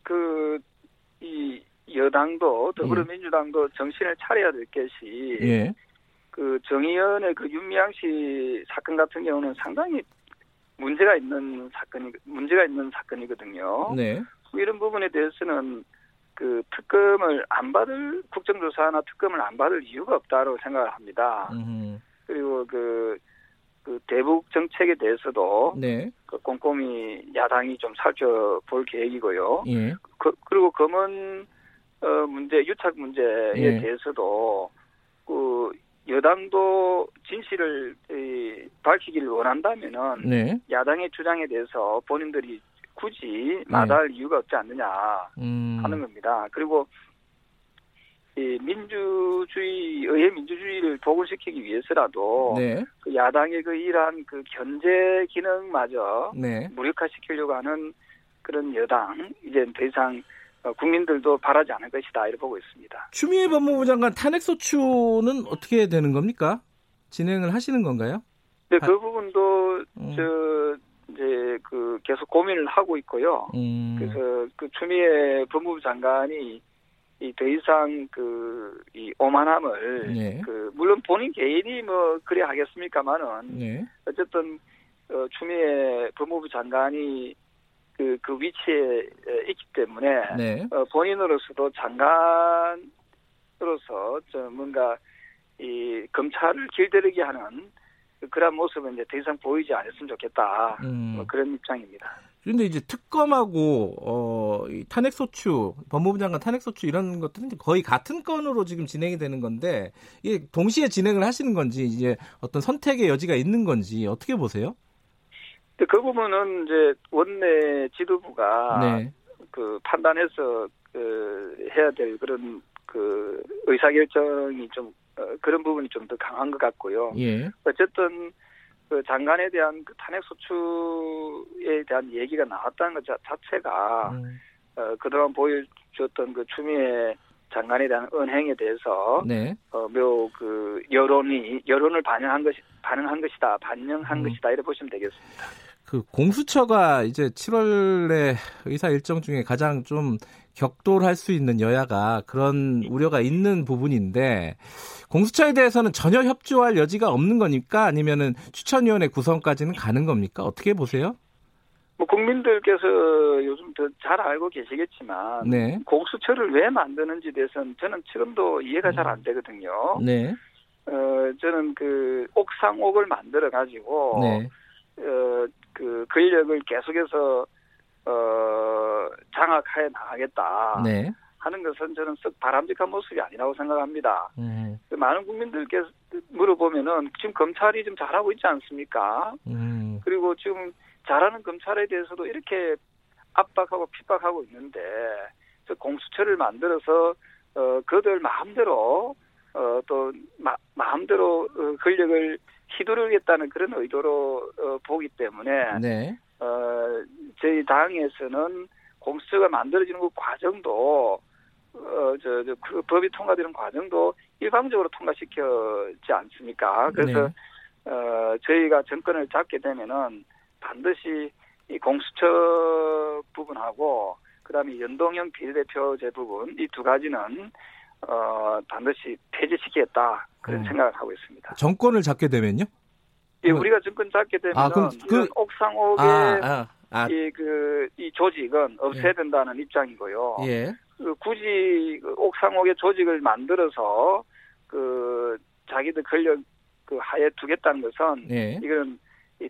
그이 여당도 더불어민주당도 정신을 차려야 될 것이 예. 그 정의연의 그 윤미향 씨 사건 같은 경우는 상당히 문제가 있는 사건이 문제가 있는 사건이거든요. 네. 이런 부분에 대해서는 그 특검을 안 받을 국정조사나 특검을 안 받을 이유가 없다고 생각을 합니다. 음. 그리고 그, 그 대북 정책에 대해서도 네. 그 꼼꼼히 야당이 좀 살펴볼 계획이고요. 예. 그, 그리고 검은 어, 문제, 유착 문제에 예. 대해서도 그 여당도 진실을 이, 밝히기를 원한다면은 네. 야당의 주장에 대해서 본인들이 굳이 마다할 이유가 없지 않느냐 음. 하는 겁니다. 그리고 이 민주주의, 의회 민주주의를 복원시키기 위해서라도 네. 그 야당의 그 이러한 그 견제 기능마저 네. 무력화시키려고 하는 그런 여당 이제 더 이상 어, 국민들도 바라지 않을 것이다 이렇게 보고 있습니다. 추미애 법무부 장관 탄핵 소추는 어떻게 되는 겁니까? 진행을 하시는 건가요? 근데 아. 그 부분도 음. 저 이제 그 계속 고민을 하고 있고요. 음. 그래서 그 추미애 법무부 장관이 이더 이상 그 이 오만함을 네. 그 물론 본인 개인이 뭐 그래 하겠습니까만은 네. 어쨌든 어, 추미애 법무부 장관이 그, 그 위치에 에, 있기 때문에 네. 어, 본인으로서도 장관으로서 좀 뭔가 이 검찰을 길들이게 하는 그런 모습은 이제 더 이상 보이지 않았으면 좋겠다 음. 뭐 그런 입장입니다. 그런데 이제 특검하고 어, 이 탄핵 소추, 법무부 장관 탄핵 소추 이런 것들은 거의 같은 건으로 지금 진행이 되는 건데 이게 동시에 진행을 하시는 건지 이제 어떤 선택의 여지가 있는 건지 어떻게 보세요? 근데 그 부분은 이제 원내 지도부가 네. 그 판단해서 그 해야 될 그런 그 의사결정이 좀 어, 그런 부분이 좀 더 강한 것 같고요. 예. 어쨌든 그 장관에 대한 그 탄핵 소추에 대한 얘기가 나왔다는 것 자- 자체가 음. 어, 그동안 보여줬던 그 추미애 장관에 대한 은행에 대해서 네. 어, 매우 그 여론이 여론을 반영한 것이 반영한 것이다 반영한 음. 것이다 이렇게 보시면 되겠습니다. 그 공수처가 이제 7월에 의사 일정 중에 가장 좀 격돌할 수 있는 여야가 그런 우려가 있는 부분인데 공수처에 대해서는 전혀 협조할 여지가 없는 거니까 아니면은 추천위원회 구성까지는 가는 겁니까? 어떻게 보세요? 뭐 국민들께서 요즘 더잘 알고 계시겠지만 네. 공수처를 왜 만드는지 대해서는 저는 지금도 이해가 잘 안 되거든요. 네. 어, 저는 그 옥상옥을 만들어 가지고 네. 어, 그 권력을 계속해서 어, 장악해 나가겠다 네. 하는 것은 저는 썩 바람직한 모습이 아니라고 생각합니다. 음, 그 많은 국민들께서 물어보면은 지금 검찰이 좀 잘하고 있지 않습니까? 음, 그리고 지금 잘하는 검찰에 대해서도 이렇게 압박하고 핍박하고 있는데 저 공수처를 만들어서 어 그들 마음대로 어또 마음대로 어, 권력을 휘두르겠다는 그런 의도로 어, 보기 때문에 네. 어 저희 당에서는 공수처가 만들어지는 그 과정도 어 저 저, 그 법이 통과되는 과정도 일방적으로 통과시켜지 않습니까? 그래서 어 저희가 정권을 잡게 되면은 반드시 이 공수처 부분하고 그다음에 연동형 비례대표제 부분 이 두 가지는 어 반드시 폐지시키겠다 그런 어. 생각을 하고 있습니다. 정권을 잡게 되면요? 예, 그럼- 우리가 정권 잡게 되면 아, 그럼 그- 옥상옥의 아, 아, 아, 이, 그, 이 조직은 없애야 된다는 입장이고요. 예. 그 굳이 그 옥상옥의 조직을 만들어서 그 자기들 권력 그 하에 두겠다는 것은 예. 이건 이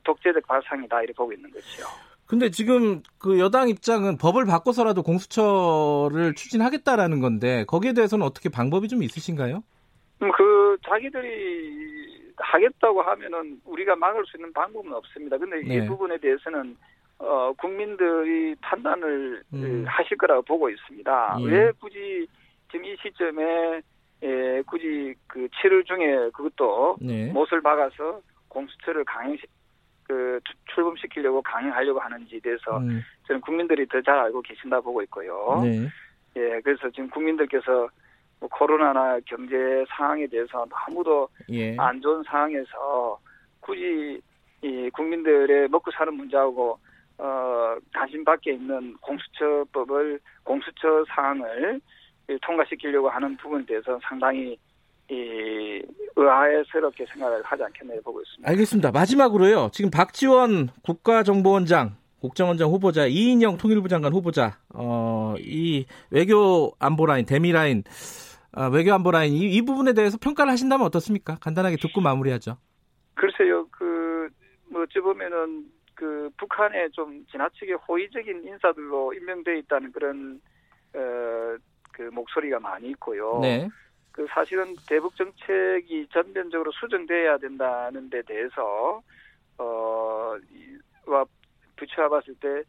독재적 발상이다 이렇게 보고 있는 거죠. 근데 지금 그 여당 입장은 법을 바꿔서라도 공수처를 추진하겠다라는 건데 거기에 대해서는 어떻게 방법이 좀 있으신가요? 음, 그 자기들이 하겠다고 하면은 우리가 막을 수 있는 방법은 없습니다. 근데 네. 이 부분에 대해서는 어 국민들이 판단을 음. 에, 하실 거라고 보고 있습니다. 예. 왜 굳이 지금 이 시점에 에, 굳이 그 7월 중에 그것도 네. 못을 박아서 공수처를 강행 그 추- 출범시키려고 강행하려고 하는지에 대해서 음, 저는 국민들이 더 잘 알고 계신다 보고 있고요. 네. 예, 그래서 지금 국민들께서 뭐 코로나나 경제 상황에 대해서 너무도 예. 안 좋은 상황에서 굳이 이 국민들의 먹고 사는 문제하고 어 관심 밖에 있는 공수처법을 공수처 사항을 이 통과시키려고 하는 부분에 대해서 상당히 이 의아해스럽게 생각을 하지 않겠나 보고 있습니다. 알겠습니다. 마지막으로요. 지금 박지원 국가정보원장, 국정원장 후보자, 이인영 통일부 장관 후보자, 어, 이 외교 안보 라인, 대미 라인, 아, 외교 안보 라인 이, 이 부분에 대해서 평가를 하신다면 어떻습니까? 간단하게 듣고 마무리하죠. 글쎄요, 그, 뭐, 어찌 보면은, 그, 북한에 좀 지나치게 호의적인 인사들로 임명돼 있다는 그런, 어, 그 목소리가 많이 있고요. 네. 그 사실은 대북 정책이 전면적으로 수정돼야 된다는 데 대해서, 어, 이- 와, 부처와 봤을 때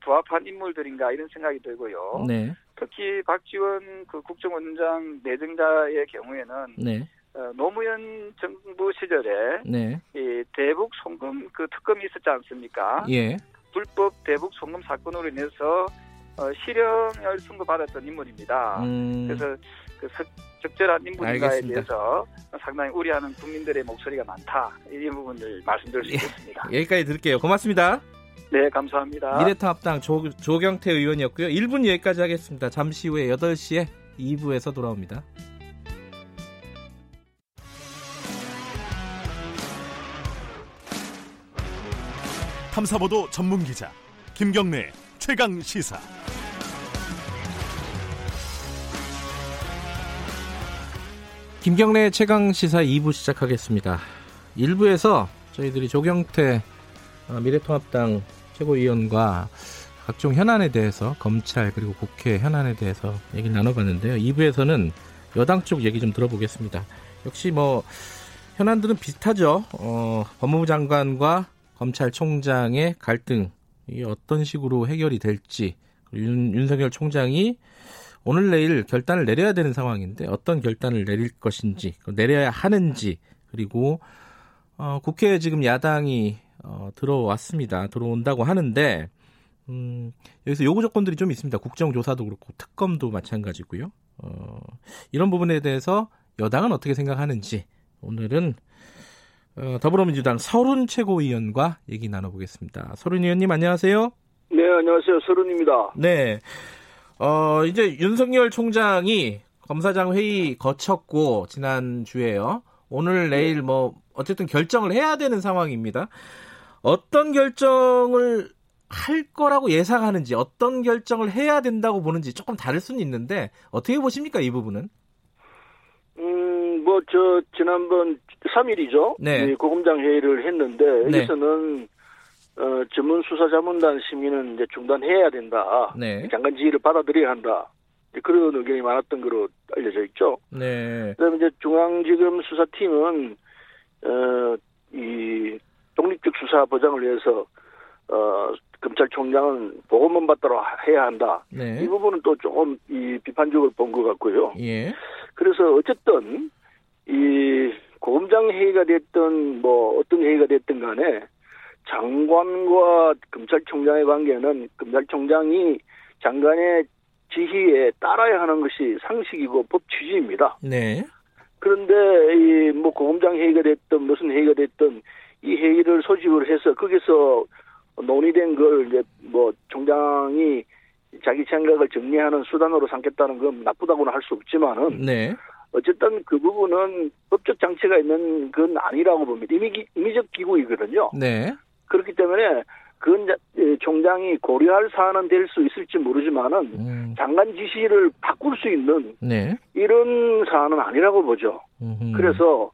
부합한 인물들인가 이런 생각이 들고요. 네. 특히 박지원 그 국정원장 내정자의 경우에는 네. 어, 노무현 정부 시절에 네. 이 대북 송금 그 특검이 있었지 않습니까? 예. 불법 대북 송금 사건으로 인해서 어, 실형을 선고받았던 인물입니다. 음, 그래서 그 석- 적절한 인물인가에 알겠습니다. 대해서 상당히 우려하는 국민들의 목소리가 많다. 이 부분을 말씀드릴 수 예. 있겠습니다. 여기까지 들을게요. 고맙습니다. 네, 감사합니다. 미래통합당 조, 조경태 의원이었고요. 1분 여기까지 하겠습니다. 잠시 후에 8시에 2부에서 돌아옵니다. 탐사보도 전문 기자 김경래 최강 시사. 김경래 최강 시사 2부 시작하겠습니다. 1부에서 저희들이 조경태 어, 미래통합당 최고위원과 각종 현안에 대해서 검찰 그리고 국회 현안에 대해서 얘기를 나눠봤는데요. 2부에서는 여당 쪽 얘기 좀 들어보겠습니다. 역시 뭐 현안들은 비슷하죠. 어, 법무부 장관과 검찰총장의 갈등 이게 어떤 식으로 해결이 될지 윤, 윤석열 총장이 오늘 내일 결단을 내려야 되는 상황인데 어떤 결단을 내릴 것인지 내려야 하는지 그리고 어, 국회에 지금 야당이 어, 들어왔습니다. 들어온다고 하는데 음, 여기서 요구 조건들이 좀 있습니다. 국정조사도 그렇고 특검도 마찬가지고요. 어, 이런 부분에 대해서 여당은 어떻게 생각하는지 오늘은 어, 더불어민주당 서른 최고위원과 얘기 나눠보겠습니다. 서른 의원님 안녕하세요. 네, 안녕하세요. 서른입니다. 네. 어, 이제 윤석열 총장이 검사장 회의 거쳤고, 지난 주에요. 오늘, 내일 뭐, 어쨌든 결정을 해야 되는 상황입니다. 어떤 결정을 할 거라고 예상하는지, 어떤 결정을 해야 된다고 보는지 조금 다를 수는 있는데, 어떻게 보십니까, 이 부분은? 음, 뭐, 저, 지난번 3일이죠? 네. 고검장 회의를 했는데, 네. 여기서는, 어, 전문 수사 자문단 심의는 이제 중단해야 된다. 네. 장관 지휘를 받아들여야 한다. 이제 그런 의견이 많았던 거로 알려져 있죠. 네. 그다음에 이제 중앙지검 수사팀은, 어, 이, 독립적 수사 보장을 위해서, 어, 검찰총장은 보고만 받도록 해야 한다. 네. 이 부분은 또 조금 이 비판적으로 본 것 같고요. 예. 그래서 어쨌든 이 고검장 회의가 됐든 뭐 어떤 회의가 됐든 간에 장관과 검찰총장의 관계는 검찰총장이 장관의 지휘에 따라야 하는 것이 상식이고 법 취지입니다. 네. 그런데 이 뭐 고검장 회의가 됐든 무슨 회의가 됐든 이 회의를 소집을 해서 거기서 논의된 걸 이제 뭐 총장이 자기 생각을 정리하는 수단으로 삼겠다는 건 나쁘다고는 할 수 없지만은 네. 어쨌든 그 부분은 법적 장치가 있는 건 아니라고 봅니다. 이미 임의적 기구이거든요. 네. 그렇기 때문에 그건 자- 예, 총장이 고려할 사안은 될 수 있을지 모르지만은 음, 장관 지시를 바꿀 수 있는 네. 이런 사안은 아니라고 보죠. 음흠. 그래서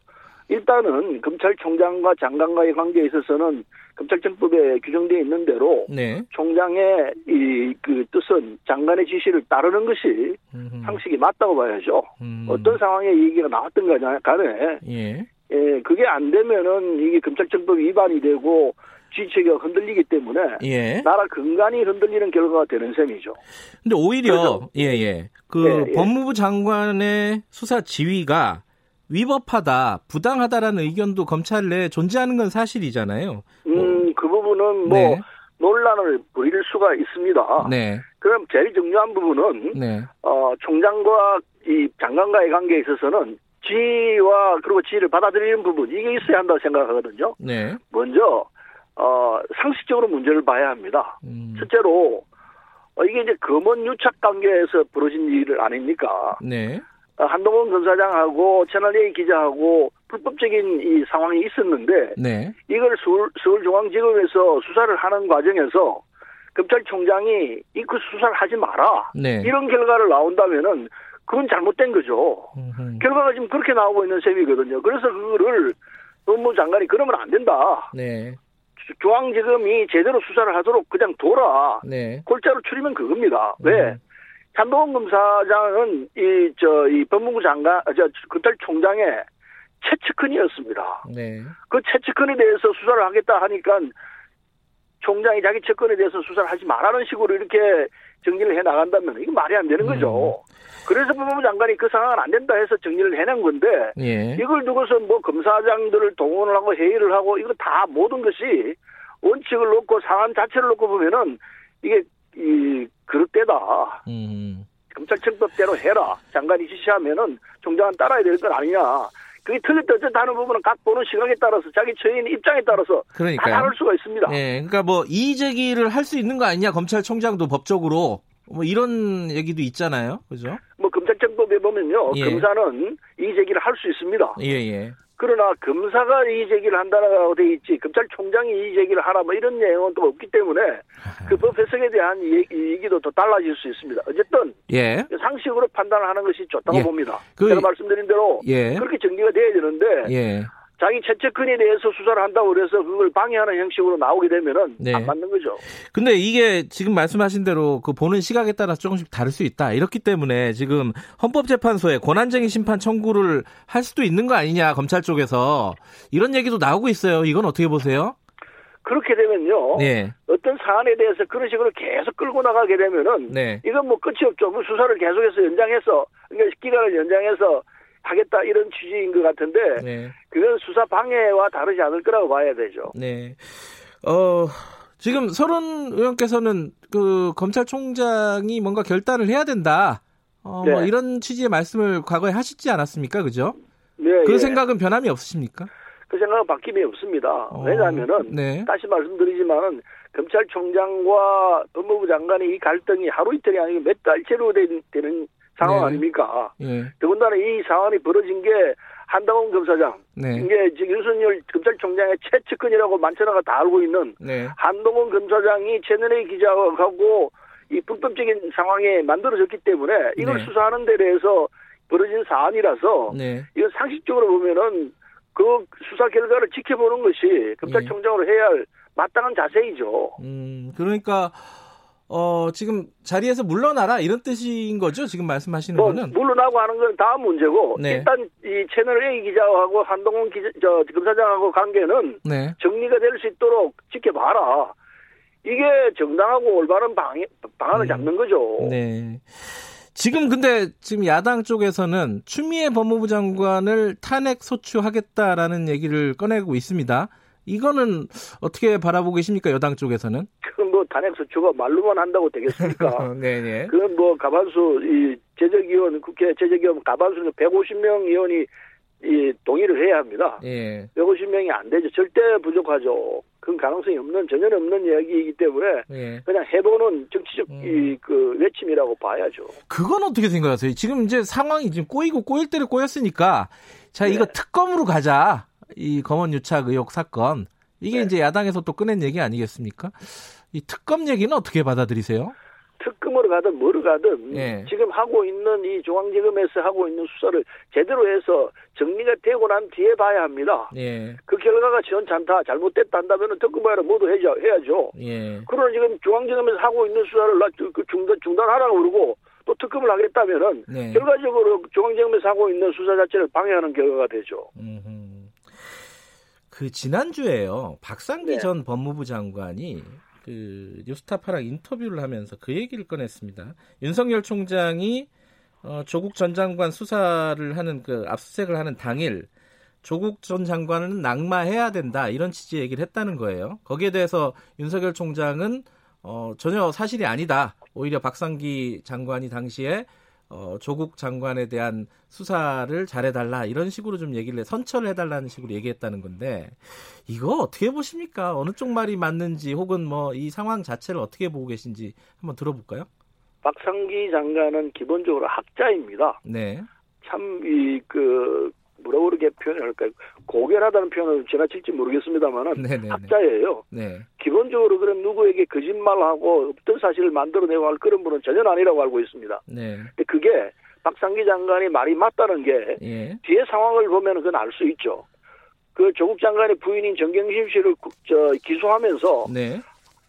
일단은 검찰총장과 장관과의 관계에 있어서는 검찰청법에 규정되어 있는 대로 네. 총장의 이 그 뜻은 장관의 지시를 따르는 것이 음흠. 상식이 맞다고 봐야죠. 음. 어떤 상황에 이 얘기가 간에- 간에 예. 예, 그게 안 되면은 이게 검찰청법 위반이 되고 지체가 흔들리기 때문에 예. 나라 근간이 흔들리는 결과가 되는 셈이죠. 근데 오히려 그래서- 예, 예. 그 예, 예. 법무부 장관의 수사 지휘가 위법하다, 부당하다라는 의견도 검찰 내에 존재하는 건 사실이잖아요. 음, 그 부분은 뭐 네. 논란을 부릴 수가 있습니다. 네. 그럼 제일 중요한 부분은 네. 어, 총장과 이 장관과의 관계에 있어서는 지휘와 그리고 지휘를 받아들이는 부분 이게 있어야 한다고 생각하거든요. 네. 먼저 어, 상식적으로 문제를 봐야 합니다. 음. 실제로 어, 이게 이제 검언 유착 관계에서 벌어진 일 아닙니까? 네. 어, 한동훈 검사장하고 채널A 기자하고 불법적인 이 상황이 있었는데 네. 이걸 서울, 서울중앙지검에서 수사를 하는 과정에서 검찰총장이 이 그 수사를 하지 마라 네. 이런 결과를 나온다면은 그건 잘못된 거죠. 음흠. 결과가 지금 그렇게 나오고 있는 셈이거든요. 그래서 그거를 법무부 장관이 그러면 안 된다. 네. 주- 중앙지검이 제대로 수사를 하도록 그냥 둬라. 네. 골자로 추리면 그겁니다. 왜? 음. 한동훈 검사장은 이 저이 법무부 장관 아, 저 검찰 총장의 최측근이었습니다. 네. 그 최측근에 대해서 수사를 하겠다 하니까 총장이 자기 측근에 대해서 수사를 하지 말라는 식으로 이렇게 정리를 해 나간다면 이거 말이 안 되는 거죠. 그래서 법무부 장관이 그 상황은 안 된다 해서 정리를 해낸 건데 예. 이걸 두고서 뭐 검사장들을 동원을 하고 회의를 하고 이거 다 모든 것이 원칙을 놓고 상황 자체를 놓고 보면은 이게 이 그릇되다. 음. 검찰청법대로 해라. 장관이 지시하면은 총장은 따라야 될 건 아니냐. 그게 틀렸다 어쨌다 하는 부분은 각 보는 시각에 따라서 자기 처인 입장에 따라서 다 그러니까요. 다를 수가 있습니다. 예. 그러니까 뭐 이의 제기를 할 수 있는 거 아니냐 검찰총장도 법적으로 뭐 이런 얘기도 있잖아요. 그죠? 뭐 검찰청법에 보면요. 예. 검사는 이의 제기를 할 수 있습니다. 예, 예. 그러나 검사가 이의 제기를 한다고 돼 있지 검찰총장이 이의 제기를 하라 뭐 이런 내용은 또 없기 때문에 그 법 해석에 대한 얘기도 또 달라질 수 있습니다. 어쨌든 예. 상식으로 판단을 하는 것이 좋다고 예. 봅니다. 그- 제가 말씀드린 대로 예. 그렇게 정리가 돼야 되는데 예. 자기 최측근에 대해서 수사를 한다고 그래서 그걸 방해하는 형식으로 나오게 되면은 네. 안 맞는 거죠. 근데 이게 지금 말씀하신 대로 그 보는 시각에 따라서 조금씩 다를 수 있다. 이렇기 때문에 지금 헌법재판소에 권한쟁의 심판 청구를 할 수도 있는 거 아니냐, 검찰 쪽에서. 이런 얘기도 나오고 있어요. 이건 어떻게 보세요? 그렇게 되면요. 네. 어떤 사안에 대해서 그런 식으로 계속 끌고 나가게 되면은 네. 이건 뭐 끝이 없죠. 뭐 수사를 계속해서 연장해서 그러니까 기간을 연장해서 하겠다 이런 취지인 것 같은데 네. 그건 수사 방해와 다르지 않을 거라고 봐야 되죠. 네. 어, 지금 서른 의원께서는 그 검찰총장이 뭔가 결단을 해야 된다. 어, 뭐 네. 이런 취지의 말씀을 과거에 하시지 않았습니까? 그죠? 네, 그 예. 생각은 변함이 없으십니까? 그 생각은 바뀜이 없습니다. 어, 왜냐하면은 네. 다시 말씀드리지만은 검찰총장과 법무부 장관의 이 갈등이 하루 이틀이 아니고 몇 달째로 된, 되는 상황 네. 아닙니까? 예. 더군다나 이 상황이 벌어진 게 한동훈 검사장, 네. 이게 지금 윤석열 검찰총장의 최측근이라고 만천하가 다 알고 있는 네. 한동훈 검사장이 채널A 기자하고 이 불법적인 상황에 만들어졌기 때문에 이걸 네. 수사하는 데 대해서 벌어진 사안이라서 네. 이건 상식적으로 보면은 그 수사 결과를 지켜보는 것이 검찰총장으로 해야 할 마땅한 자세이죠. 음, 그러니까 어, 지금 자리에서 물러나라 이런 뜻인 거죠? 지금 말씀하시는 뭐 거는? 물러나고 하는 건 다음 문제고 네. 일단 이 채널 A 기자하고 한동훈 기자, 저 검사장하고 관계는 네. 정리가 될 수 있도록 지켜봐라. 이게 정당하고 올바른 방, 방안을 음. 잡는 거죠. 네. 지금 근데 지금 야당 쪽에서는 추미애 법무부 장관을 탄핵 소추하겠다라는 얘기를 꺼내고 있습니다. 이거는 어떻게 바라보고 계십니까? 여당 쪽에서는? 그건 뭐 탄핵 소추가 말로만 한다고 되겠습니까? 네, 네. 그건 뭐 가반수 이 제적위원 국회 제적위원 가반수 150명 의원이 이 동의를 해야 합니다. 예. 150명이 안 되죠. 절대 부족하죠. 그런 가능성이 없는 전혀 없는 이야기이기 때문에 예. 그냥 해보는 정치적 음. 이그 외침이라고 봐야죠. 그건 어떻게 생각하세요? 지금 이제 상황이 지금 꼬이고 꼬일 대로 꼬였으니까 자 이거 네. 특검으로 가자. 이 검언 유착 의혹 사건 이게 네. 이제 야당에서 또 꺼낸 얘기 아니겠습니까? 이 특검 얘기는 어떻게 받아들이세요? 특검으로 가든 뭐로 가든 예. 지금 하고 있는 이 중앙지검에서 하고 있는 수사를 제대로 해서 정리가 되고 난 뒤에 봐야 합니다. 예, 그 결과가 시원찮다, 잘못됐다 한다면 특검을 모두 해야, 해야죠. 예, 그러나 지금 중앙지검에서 하고 있는 수사를 나- 그 중단, 중단하라고 그러고 또 특검을 하겠다면은 네. 결과적으로 중앙지검에서 하고 있는 수사 자체를 방해하는 결과가 되죠. 음흠. 그 지난주에요. 박상기 네. 전 법무부 장관이 그 뉴스타파랑 인터뷰를 하면서 그 얘기를 꺼냈습니다. 윤석열 총장이 어, 조국 전 장관 수사를 하는 그 압수수색을 하는 당일 조국 전 장관은 낙마해야 된다 이런 취지의 얘기를 했다는 거예요. 거기에 대해서 윤석열 총장은 어, 전혀 사실이 아니다. 오히려 박상기 장관이 당시에 어, 조국 장관에 대한 수사를 잘해달라 이런 식으로 좀 얘기를 해, 선처를 해달라는 식으로 얘기했다는 건데 이거 어떻게 보십니까? 어느 쪽 말이 맞는지 혹은 뭐 이 상황 자체를 어떻게 보고 계신지 한번 들어볼까요? 박상기 장관은 기본적으로 학자입니다. 네, 참 이 그 뭐라 그렇게 표현을 할까요? 고결하다는 표현을 지나칠지 모르겠습니다만은 네네네. 학자예요. 네, 기본적으로 그런 누구에게 거짓말하고 없던 사실을 만들어내고 할 그런 분은 전혀 아니라고 알고 있습니다. 네, 근데 그게 박상기 장관이 말이 맞다는 게 예, 뒤에 상황을 보면 그건 알 수 있죠. 그 조국 장관의 부인인 정경심 씨를 구- 저 기소하면서 네,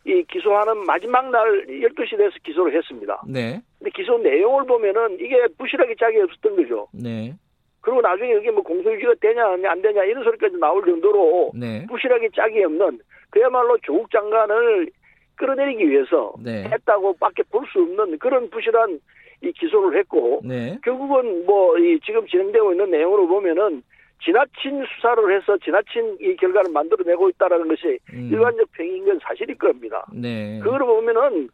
이 기소하는 마지막 날 12시 돼서 기소를 했습니다. 네, 근데 기소 내용을 보면은 이게 부실하게 짝이 없었던 거죠. 네, 그리고 나중에 이게 뭐 공소유지가 되냐 안 되냐 이런 소리까지 나올 정도로 네, 부실하게 짝이 없는 그야말로 조국 장관을 끌어내리기 위해서 네. 했다고 밖에 볼 수 없는 그런 부실한 이 기소를 했고 네, 결국은 뭐 이 지금 진행되고 있는 내용으로 보면은 지나친 수사를 해서 지나친 이 결과를 만들어내고 있다라는 것이 음. 일반적 평인 건 사실일 겁니다. 네, 그걸 보면은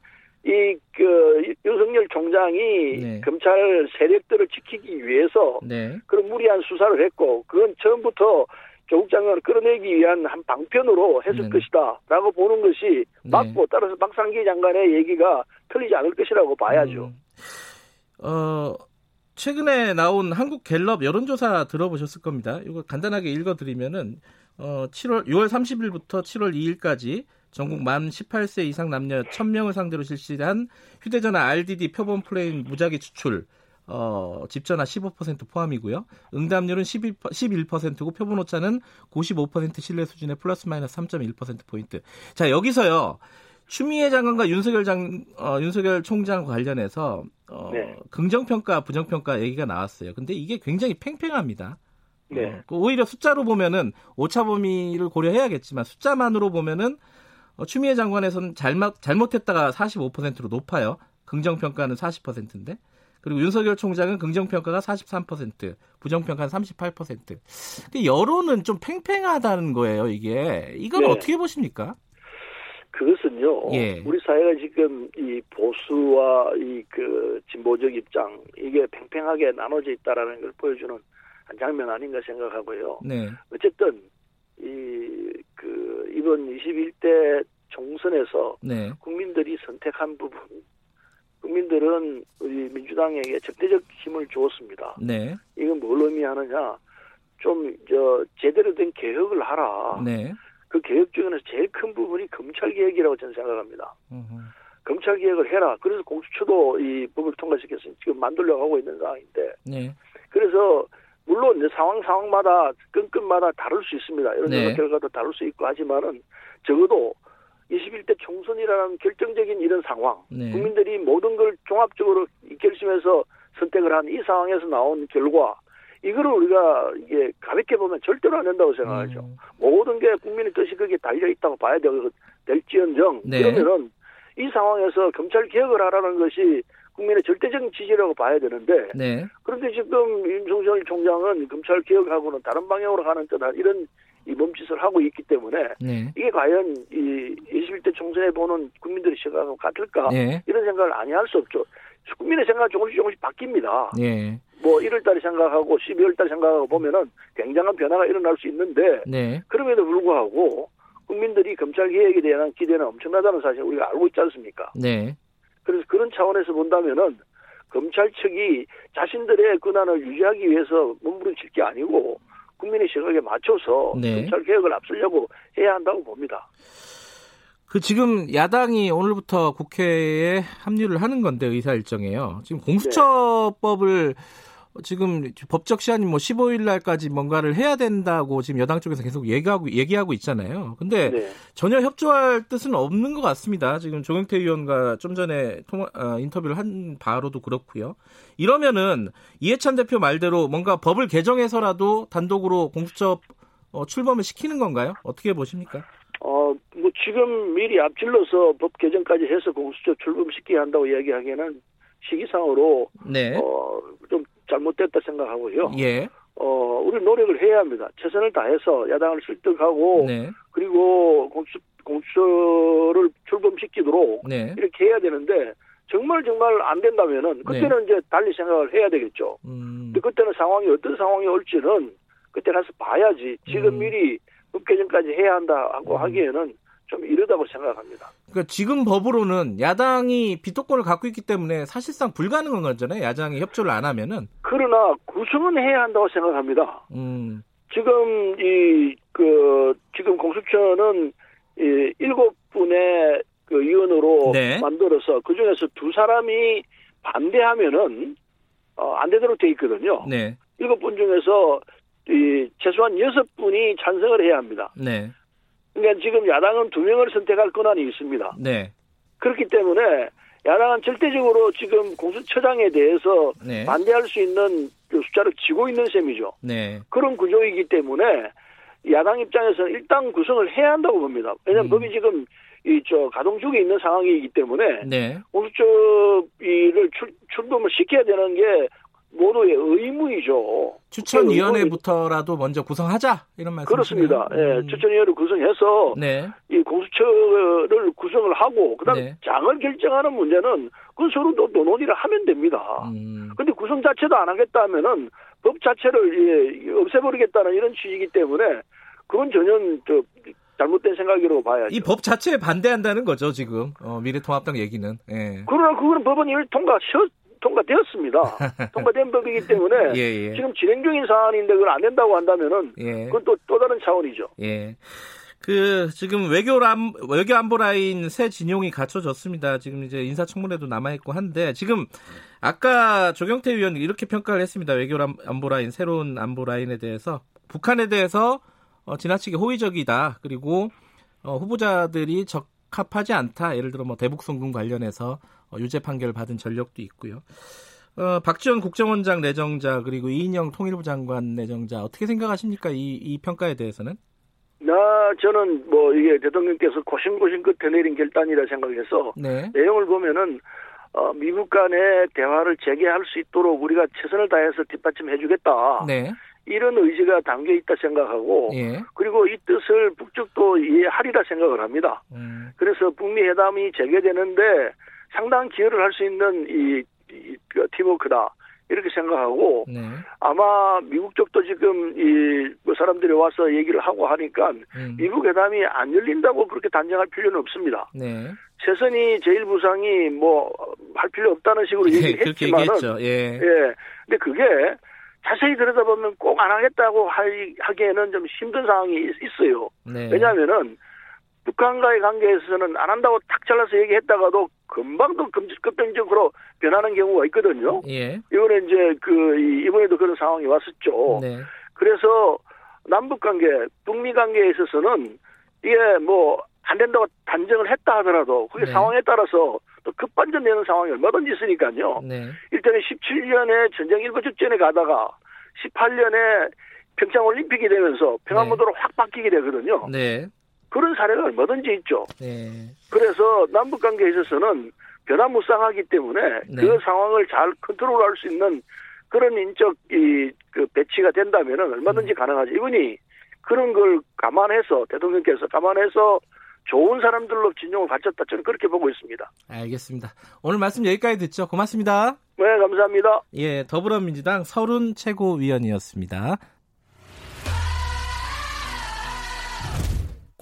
이 그 윤석열 총장이 네. 검찰 세력들을 지키기 위해서 네, 그런 무리한 수사를 했고 그건 처음부터 조국 장관을 끌어내기 위한 한 방편으로 했을 네. 것이다라고 보는 것이 네. 맞고 따라서 박상기 장관의 얘기가 틀리지 않을 것이라고 봐야죠. 음, 어, 최근에 나온 한국 갤럽 여론조사 들어보셨을 겁니다. 이거 간단하게 읽어드리면은 어, 7월 6월 30일부터 7월 2일까지 전국 만 18세 이상 남녀 1000명을 상대로 실시한 휴대전화 RDD 표본 프레임 무작위 추출 어, 집전화 15% 포함이고요. 응답률은 12, 11%고 표본 오차는 95% 신뢰 수준의 플러스 마이너스 3.1% 포인트. 자, 여기서요. 추미애 장관과 윤석열 장 어, 윤석열 총장 관련해서 어, 네. 긍정 평가, 부정 평가 얘기가 나왔어요. 근데 이게 굉장히 팽팽합니다. 네. 어, 그 오히려 숫자로 보면은 오차 범위를 고려해야겠지만 숫자만으로 보면은 어, 추미애 장관에서는 잘못 잘못했다가 45%로 높아요. 긍정평가는 40%인데 그리고 윤석열 총장은 긍정평가가 43%, 부정평가는 38%. 근데 여론은 좀 팽팽하다는 거예요. 이게 이건 네. 어떻게 보십니까? 그것은요. 예. 우리 사회가 지금 이 보수와 이 그 진보적 입장 이게 팽팽하게 나눠져 있다라는 걸 보여주는 한 장면 아닌가 생각하고요. 네, 어쨌든 이 그 이번 21대 총선에서 네, 국민들이 선택한 부분 국민들은 우리 민주당에게 절대적 힘을 주었습니다. 네, 이건 뭘 의미하느냐? 좀 저 제대로 된 개혁을 하라. 네. 그 개혁 중에는 제일 큰 부분이 검찰 개혁이라고 저는 생각합니다. 음흠. 검찰 개혁을 해라. 그래서 공수처도 이 법을 통과시켜서 지금 만들려고 하고 있는 상황인데 네, 그래서 물론 이제 상황 상황마다 끈끈마다 다를 수 있습니다. 이런 네. 결과도 다를 수 있고 하지만은 적어도 21대 총선이라는 결정적인 이런 상황, 네. 국민들이 모든 걸 종합적으로 결심해서 선택을 한 이 상황에서 나온 결과, 이거를 우리가 이게 가볍게 보면 절대로 안 된다고 생각하죠. 음, 모든 게 국민의 뜻이 거기에 달려 있다고 봐야 될- 될지언정 네. 그러면은 이 상황에서 검찰 개혁을 하라는 것이 국민의 절대적인 지지라고 봐야 되는데 네, 그런데 지금 윤석열 총장은 검찰 개혁하고는 다른 방향으로 가는 듯한 이런 이 몸짓을 하고 있기 때문에 네, 이게 과연 이 21대 총선에 보는 국민들의 시각하고 같을까 네, 이런 생각을 아니 할 수 없죠. 국민의 생각 조금씩 조금씩 바뀝니다. 네, 뭐 1월달에 생각하고 12월달 생각하고 보면은 굉장한 변화가 일어날 수 있는데 네, 그럼에도 불구하고 국민들이 검찰 개혁에 대한 기대는 엄청나다는 사실 우리가 알고 있지 않습니까? 네. 그래서 그런 차원에서 본다면은 검찰 측이 자신들의 권한을 유지하기 위해서 몸부림칠 게 아니고 국민의 시각에 맞춰서 네. 검찰 개혁을 앞서려고 해야 한다고 봅니다. 그 지금 야당이 오늘부터 국회에 합류를 하는 건데 의사 일정에요. 지금 공수처법을 지금 법적 시한이 뭐 15일 날까지 뭔가를 해야 된다고 지금 여당 쪽에서 계속 얘기하고 얘기하고 있잖아요. 근데 네. 전혀 협조할 뜻은 없는 것 같습니다. 지금 조경태 의원과 좀 전에 통화, 어, 인터뷰를 한 바로도 그렇고요. 이러면은 이해찬 대표 말대로 뭔가 법을 개정해서라도 단독으로 공수처 어, 출범을 시키는 건가요? 어떻게 보십니까? 어, 뭐 지금 미리 앞질러서 법 개정까지 해서 공수처 출범시키게 한다고 이야기하기에는 시기상으로 네. 어, 좀 잘못됐다 생각하고요. 예. 어, 우리 노력을 해야 합니다. 최선을 다해서 야당을 설득하고 네. 그리고 공수, 공수처를 출범시키도록 네. 이렇게 해야 되는데 정말 정말 안 된다면은 그때는 이제 달리 생각을 해야 되겠죠. 음, 근데 그때는 상황이 어떤 상황이 올지는 그때 가서 봐야지 지금 음. 미리 법 개정까지 해야 한다 하고 하기에는 좀 이르다고 생각합니다. 그러니까 지금 법으로는 야당이 비토권을 갖고 있기 때문에 사실상 불가능한 거잖아요. 야당이 협조를 안 하면은. 그러나 구성은 해야 한다고 생각합니다. 음, 지금 이 그 지금 공수처는 이 일곱 분의 그 위원으로 네. 만들어서 그 중에서 두 사람이 반대하면은 어, 안 되도록 돼 있거든요. 네. 일곱 분 중에서 이 최소한 여섯 분이 찬성을 해야 합니다. 네. 그러니까 지금 야당은 두 명을 선택할 권한이 있습니다. 네. 그렇기 때문에 야당은 절대적으로 지금 공수처장에 대해서 네. 반대할 수 있는 그 숫자를 쥐고 있는 셈이죠. 네. 그런 구조이기 때문에 야당 입장에서는 일단 구성을 해야 한다고 봅니다. 왜냐하면 음. 법이 지금 이 저 가동 중에 있는 상황이기 때문에 네. 공수처를 출, 출범을 시켜야 되는 게 모두의 의무이죠. 추천위원회부터라도 먼저 구성하자 이런 말씀. 그렇습니다. 예, 추천위원회 구성해서 네. 이 공수처를 구성을 하고 그다음 네. 장을 결정하는 문제는 그건 서로 또, 또 논의를 하면 됩니다. 음, 근데 구성 자체도 안 하겠다 하면은 법 자체를 예, 없애버리겠다는 이런 취지이기 때문에 그건 전혀 저 잘못된 생각이라고 봐야죠. 이 법 자체에 반대한다는 거죠 지금 어, 미래통합당 얘기는. 예. 그러나 그거는 법은 이미 통과 통과되었습니다. 통과된 법이기 때문에 예, 예. 지금 진행 중인 사안인데 그걸 안 된다고 한다면은 예. 그건 또또 다른 차원이죠. 예. 그 지금 외교 람 외교 안보 라인 새 진용이 갖춰졌습니다. 지금 이제 인사청문회도 남아 있고 한데 지금 아까 조경태 의원이 이렇게 평가를 했습니다. 외교 람- 안보 라인 새로운 안보 라인에 대해서 북한에 대해서 어, 지나치게 호의적이다. 그리고 어, 후보자들이 적합하지 않다. 예를 들어 뭐 대북 송금 관련해서 어, 유죄 판결을 받은 전력도 있고요. 어, 박지원 국정원장 내정자 그리고 이인영 통일부 장관 내정자 어떻게 생각하십니까? 이, 이 평가에 대해서는? 나 저는 뭐 이게 대통령께서 고심고심 끝에 내린 결단이라 생각해서 네. 내용을 보면은 어, 미국 간의 대화를 재개할 수 있도록 우리가 최선을 다해서 뒷받침해주겠다. 네. 이런 의지가 담겨 있다 생각하고 예. 그리고 이 뜻을 북측도 이해하리라 생각을 합니다. 음, 그래서 북미 회담이 재개되는데 상당한 기여를 할 수 있는 이, 이, 그 팀워크다 이렇게 생각하고 네. 아마 미국 쪽도 지금 이뭐 사람들이 와서 얘기를 하고 하니까 음, 미국 회담이 안 열린다고 그렇게 단정할 필요는 없습니다. 네. 최선희 제1부상이 뭐 할 필요 없다는 식으로 예, 얘기를 했지만은. 예. 예. 근데 그게 자세히 들여다보면 꼭 안 하겠다고 할- 하기에는 좀 힘든 상황이 있- 있어요. 네. 왜냐하면은 북한과의 관계에서는 안 한다고 탁 잘라서 얘기했다가도 금방 또 급- 급변적으로 변하는 경우가 있거든요. 예. 이번에 이제 그 이- 이번에도 그런 상황이 왔었죠. 네. 그래서 남북 관계, 북미 관계에 있어서는 이게 뭐 안 된다고 단정을 했다 하더라도 그게 네. 상황에 따라서 또 급반전되는 상황이 얼마든지 있으니까요. 네. 일단은 17년에 전쟁 일부 직전에 가다가 18년에 평창 올림픽이 되면서 평화무도로 확 바뀌게 되거든요. 네. 그런 사례가 얼마든지 있죠. 네. 그래서 남북 관계에 있어서는 변화무쌍하기 때문에 네. 그 상황을 잘 컨트롤할 수 있는 그런 인적 이 그 배치가 된다면은 얼마든지 음. 가능하죠. 이분이 그런 걸 감안해서 대통령께서 감안해서 좋은 사람들로 진용을 갖췄다 저는 그렇게 보고 있습니다. 알겠습니다. 오늘 말씀 여기까지 듣죠. 고맙습니다. 네, 감사합니다. 예, 더불어민주당 서른 최고위원이었습니다.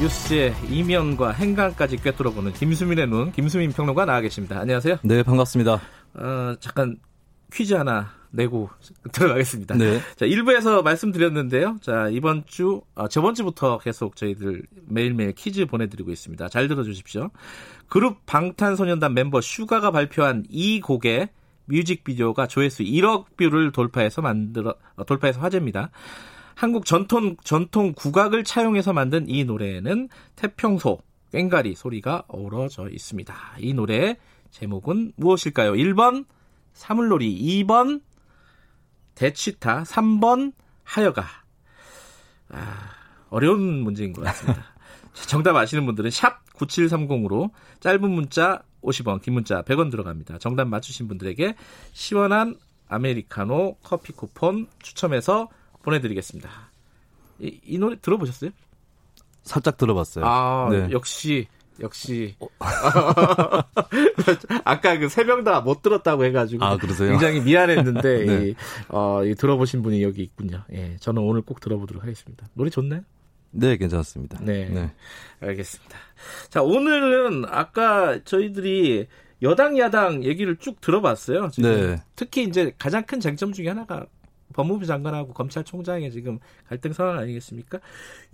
뉴스의 이면과 행간까지 꿰뚫어보는 김수민의 눈, 김수민 평론가 나와 계십니다. 안녕하세요. 네, 반갑습니다. 어, 잠깐 퀴즈 하나 내고 들어가겠습니다. 네. 자, 1부에서 말씀드렸는데요. 자, 이번 주, 아, 저번 주부터 계속 저희들 매일매일 퀴즈 보내드리고 있습니다. 잘 들어주십시오. 그룹 방탄소년단 멤버 슈가가 발표한 이 곡의 뮤직비디오가 조회수 1억 뷰를 돌파해서 만들어, 어, 돌파해서 화제입니다. 한국 전통, 전통 국악을 차용해서 만든 이 노래에는 태평소, 꽹가리 소리가 어우러져 있습니다. 이 노래의 제목은 무엇일까요? 1번, 사물놀이, 2번, 대취타, 3번, 하여가. 아, 어려운 문제인 것 같습니다. 정답 아시는 분들은 샵 9730으로 짧은 문자 50원, 긴 문자 100원 들어갑니다. 정답 맞추신 분들에게 시원한 아메리카노 커피 쿠폰 추첨해서 보내드리겠습니다. 이, 이 노래 들어보셨어요? 살짝 들어봤어요. 아, 네. 역시, 역시. 아까 그 세 명 다 못 들었다고 해가지고. 아, 그러세요? 굉장히 미안했는데, 네. 이, 어, 이 들어보신 분이 여기 있군요. 예, 저는 오늘 꼭 들어보도록 하겠습니다. 노래 좋나요? 네, 괜찮습니다. 네. 알겠습니다. 자, 오늘은 아까 저희들이 여당, 야당 얘기를 쭉 들어봤어요. 지금 네. 특히 이제 가장 큰 쟁점 중에 하나가 법무부 장관하고 검찰총장의 지금 갈등 상황 아니겠습니까?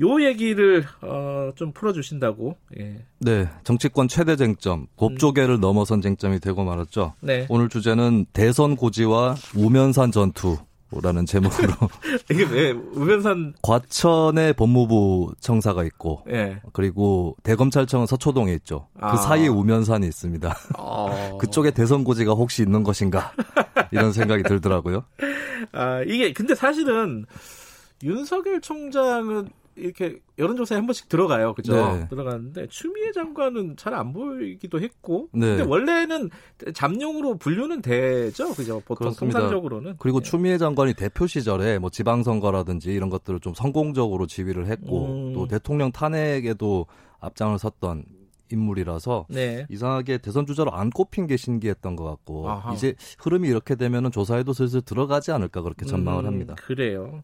요 얘기를 어, 좀 풀어주신다고. 예. 네, 정치권 최대 쟁점, 법조계를 넘어선 쟁점이 되고 말았죠. 네. 오늘 주제는 대선 고지와 우면산 전투 라는 제목으로 이게 왜 우변산 과천에 법무부 청사가 있고 예. 그리고 대검찰청은 서초동에 있죠. 아. 그 사이에 우면산이 있습니다. 어... 그쪽에 대선 고지가 혹시 있는 것인가 이런 생각이 들더라고요. 아 이게 근데 사실은 윤석열 총장은 이렇게 여론조사에 한 번씩 들어가요, 그죠? 네. 들어가는데 추미애 장관은 잘 안 보이기도 했고, 네. 근데 원래는 잠룡으로 분류는 되죠, 그죠? 보통 그렇습니다. 통상적으로는. 그리고 예. 추미애 장관이 대표 시절에 뭐 지방선거라든지 이런 것들을 좀 성공적으로 지휘를 했고 음. 또 대통령 탄핵에도 앞장을 섰던 인물이라서 네. 이상하게 대선 주자로 안 꼽힌 게 신기했던 것 같고 아하. 이제 흐름이 이렇게 되면은 조사에도 슬슬 들어가지 않을까 그렇게 전망을 음, 합니다. 그래요.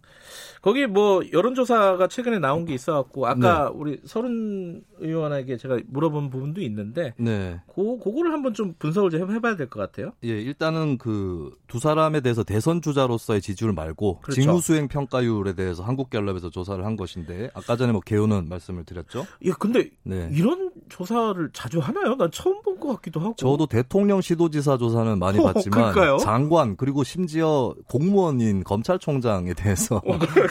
거기 뭐 여론조사가 최근에 나온 게 있어갖고 아까 네. 우리 서른 의원에게 제가 물어본 부분도 있는데, 네. 고 그거를 한번 좀 분석을 좀 해봐야 될 것 같아요. 예, 일단은 그 두 사람에 대해서 대선 주자로서의 지지율 말고 그렇죠. 직무 수행 평가율에 대해서 한국갤럽에서 조사를 한 것인데 아까 전에 뭐 개요는 말씀을 드렸죠. 예, 근데 네. 이런 조사를 자주 하나요? 난 처음 본 것 같기도 하고. 저도 대통령 시도지사 조사는 많이 어, 봤지만 그러니까요. 장관 그리고 심지어 공무원인 검찰총장에 대해서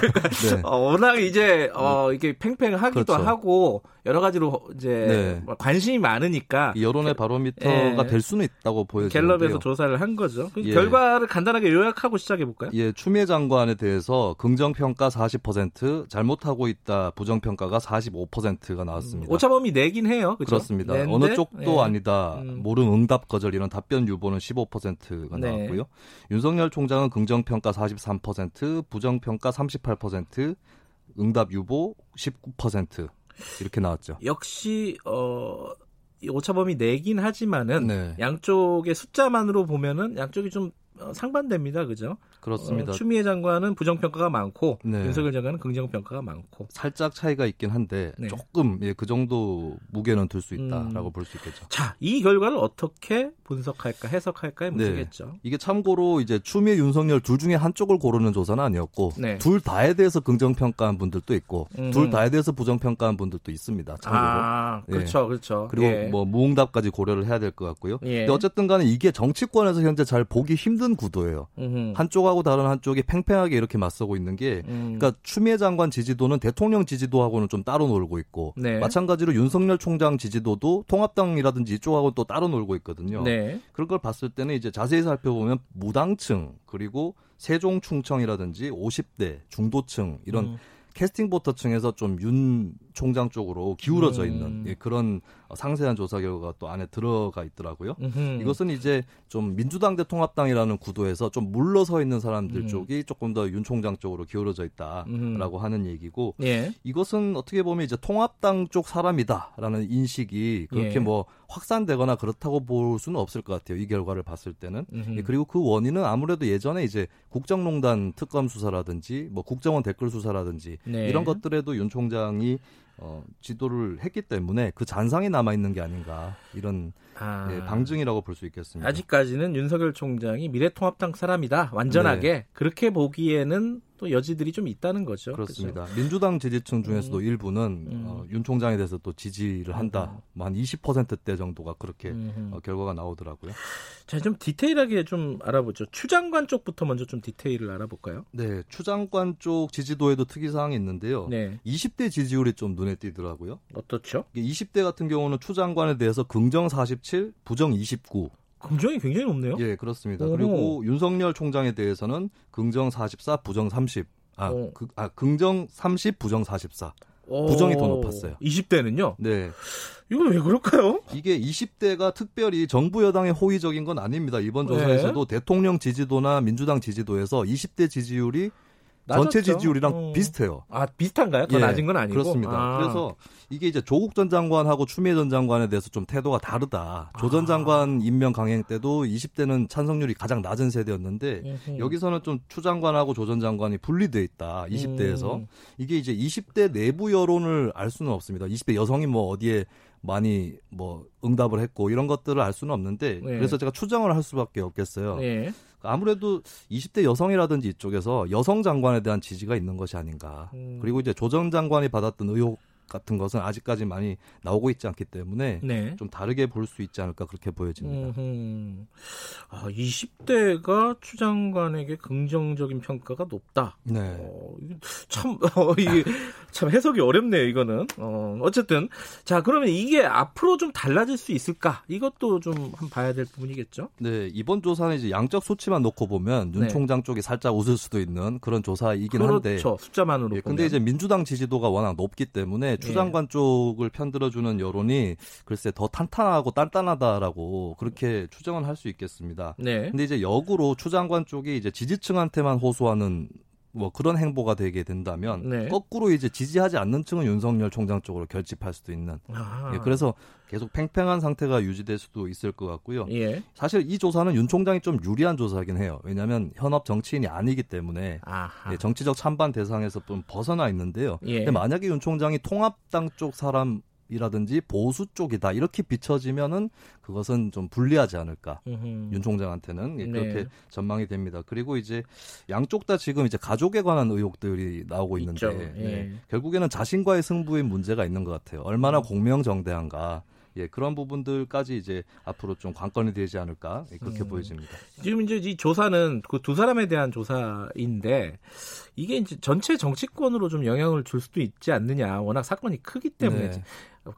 네. 어, 워낙 이제 어 이게 팽팽하기도 그렇죠. 하고 여러 가지로 이제 네. 뭐 관심이 많으니까 이 여론의 바로미터가 예. 될 수는 있다고 보여지는데요. 갤럽에서 조사를 한 거죠. 그 예. 결과를 간단하게 요약하고 시작해 볼까요? 예, 추미애 장관에 대해서 긍정 평가 40%, 잘못하고 있다 부정 평가가 45%가 나왔습니다. 오차범위 내긴 해요. 그죠? 그렇습니다. 내는데, 어느 쪽도 예. 아니다. 음. 모른 응답 거절 이런 답변 유보는 15%가 네. 나왔고요. 윤석열 총장은 긍정 평가 43%, 부정 평가 38%, 응답 유보 19% 이렇게 나왔죠. 역시 어. 이 오차범위 내긴 하지만은 네. 양쪽의 숫자만으로 보면은 양쪽이 좀 어, 상반됩니다. 그죠? 그렇습니다. 어, 추미애 장관은 부정평가가 많고 네. 윤석열 장관은 긍정평가가 많고 살짝 차이가 있긴 한데 네. 조금 예, 그 정도 무게는 둘수 있다라고 음. 볼수 있겠죠. 자, 이 결과를 어떻게 분석할까, 해석할까의 네. 문제겠죠. 이게 참고로 이제 추미애 윤석열 둘 중에 한쪽을 고르는 조사는 아니었고 네. 둘 다에 대해서 긍정평가한 분들도 있고 음. 둘 다에 대해서 부정평가한 분들도 있습니다. 참고로. 아, 예. 그렇죠, 그렇죠. 그리고 예. 뭐 무응답까지 고려를 해야 될 것 같고요. 예. 근데 어쨌든 간에 이게 정치권에서 현재 잘 보기 힘든 구도예요. 음흠. 한쪽 하고 다른 한쪽이 팽팽하게 이렇게 맞서고 있는 게 음. 그러니까 추미애 장관 지지도는 대통령 지지도하고는 좀 따로 놀고 있고 네. 마찬가지로 윤석열 총장 지지도도 통합당이라든지 이쪽하고 또 따로 놀고 있거든요. 네. 그런 걸 봤을 때는 이제 자세히 살펴보면 무당층 그리고 세종 충청이라든지 50대 중도층 이런 음. 캐스팅 보터 층에서 좀 윤 총장 쪽으로 기울어져 음. 있는 예, 그런 상세한 조사 결과가 또 안에 들어가 있더라고요. 음흠. 이것은 이제 좀 민주당 대 통합당이라는 구도에서 좀 물러서 있는 사람들 음. 쪽이 조금 더 윤 총장 쪽으로 기울어져 있다라고 하는 얘기고 예. 이것은 어떻게 보면 이제 통합당 쪽 사람이다라는 인식이 그렇게 예. 뭐 확산되거나 그렇다고 볼 수는 없을 것 같아요. 이 결과를 봤을 때는. 음흠. 예, 그리고 그 원인은 아무래도 예전에 이제 국정농단 특검 수사라든지 뭐 국정원 댓글 수사라든지 네. 이런 것들에도 윤 총장이 어, 지도를 했기 때문에 그 잔상이 남아 있는 게 아닌가 이런 아. 예, 방증이라고 볼 수 있겠습니다. 아직까지는 윤석열 총장이 미래통합당 사람이다. 완전하게 네. 그렇게 보기에는 또 여지들이 좀 있다는 거죠. 그렇습니다. 민주당 지지층 중에서도 음. 일부는 음. 어, 윤 총장에 대해서 또 지지를 한다. 뭐한 20%대 정도가 그렇게 음흠. 어, 결과가 나오더라고요. 자, 좀 디테일하게 좀 알아보죠. 추장관 쪽부터 먼저 좀 디테일을 알아볼까요? 네, 추장관 쪽 지지도에도 특이 사항이 있는데요. 네. 20대 지지율이 좀 눈에 띄더라고요. 어떻죠? 이게 20대 같은 경우는 추장관에 대해서 긍정 47, 부정 29. 긍정이 굉장히 높네요. 예, 그렇습니다. 오. 그리고 윤석열 총장에 대해서는 긍정 44, 부정 30. 아, 오. 그, 아 긍정 30, 부정 44. 오, 부정이 더 높았어요. 20대는요? 네. 이건 왜 그럴까요? 이게 20대가 특별히 정부 여당에 호의적인 건 아닙니다. 이번 네. 조사에서도 대통령 지지도나 민주당 지지도에서 20대 지지율이 전체 낮았죠? 지지율이랑 어. 비슷해요. 아, 비슷한가요? 더 예, 낮은 건 아니고. 그렇습니다. 아. 그래서 이게 이제 조국 전 장관하고 추미애 전 장관에 대해서 좀 태도가 다르다. 조 아. 전 장관 임명 강행 때도 20대는 찬성률이 가장 낮은 세대였는데 음흠. 여기서는 좀 추 장관하고 조 전 장관이 분리돼 있다. 20대에서 음. 이게 이제 20대 내부 여론을 알 수는 없습니다. 20대 여성이 뭐 어디에 많이 뭐 응답을 했고 이런 것들을 알 수는 없는데 네. 그래서 제가 추정을 할 수밖에 없겠어요. 예. 아무래도 20대 여성이라든지 이쪽에서 여성 장관에 대한 지지가 있는 것이 아닌가. 음. 그리고 이제 조전 장관이 받았던 의혹 같은 것은 아직까지 많이 나오고 있지 않기 때문에 네. 좀 다르게 볼 수 있지 않을까 그렇게 보여집니다. 음흠. 아, 20대가 추 장관에게 긍정적인 평가가 높다. 네. 어, 참, 어, 이게 참 해석이 어렵네요, 이거는. 어, 어쨌든. 자, 그러면 이게 앞으로 좀 달라질 수 있을까? 이것도 좀 한번 봐야 될 부분이겠죠? 네, 이번 조사는 이제 양적 수치만 놓고 보면 윤 네. 총장 쪽이 살짝 웃을 수도 있는 그런 조사이긴 한데. 그렇죠. 숫자만으로. 예. 근데 이제 민주당 지지도가 워낙 높기 때문에 추 예. 장관 쪽을 편들어주는 여론이 글쎄 더 탄탄하고 단단하다라고 그렇게 추정은 할수 있겠습니다. 네. 근데 이제 역으로 추 장관 쪽이 이제 지지층한테만 호소하는 뭐 그런 행보가 되게 된다면 네. 거꾸로 이제 지지하지 않는 층은 윤석열 총장 쪽으로 결집할 수도 있는 아. 예, 그래서 계속 팽팽한 상태가 유지될 수도 있을 것 같고요. 예. 사실 이 조사는 윤 총장이 좀 유리한 조사이긴 해요. 왜냐하면 현업 정치인이 아니기 때문에. 예, 정치적 찬반 대상에서 좀 벗어나 있는데요. 예. 근데 만약에 윤 총장이 통합당 쪽 사람 이라든지 보수 쪽이다 이렇게 비춰지면은 그것은 좀 불리하지 않을까. 음흠. 윤 총장한테는 예, 그렇게 네. 전망이 됩니다. 그리고 이제 양쪽 다 지금 이제 가족에 관한 의혹들이 나오고 있는데. 예. 네, 결국에는 자신과의 승부에 문제가 있는 것 같아요. 얼마나 음. 공명정대한가. 예, 그런 부분들까지 이제 앞으로 좀 관건이 되지 않을까 예, 그렇게 음. 보여집니다. 지금 이제 이 조사는 그 두 사람에 대한 조사인데 이게 이제 전체 정치권으로 좀 영향을 줄 수도 있지 않느냐. 워낙 사건이 크기 때문에 네.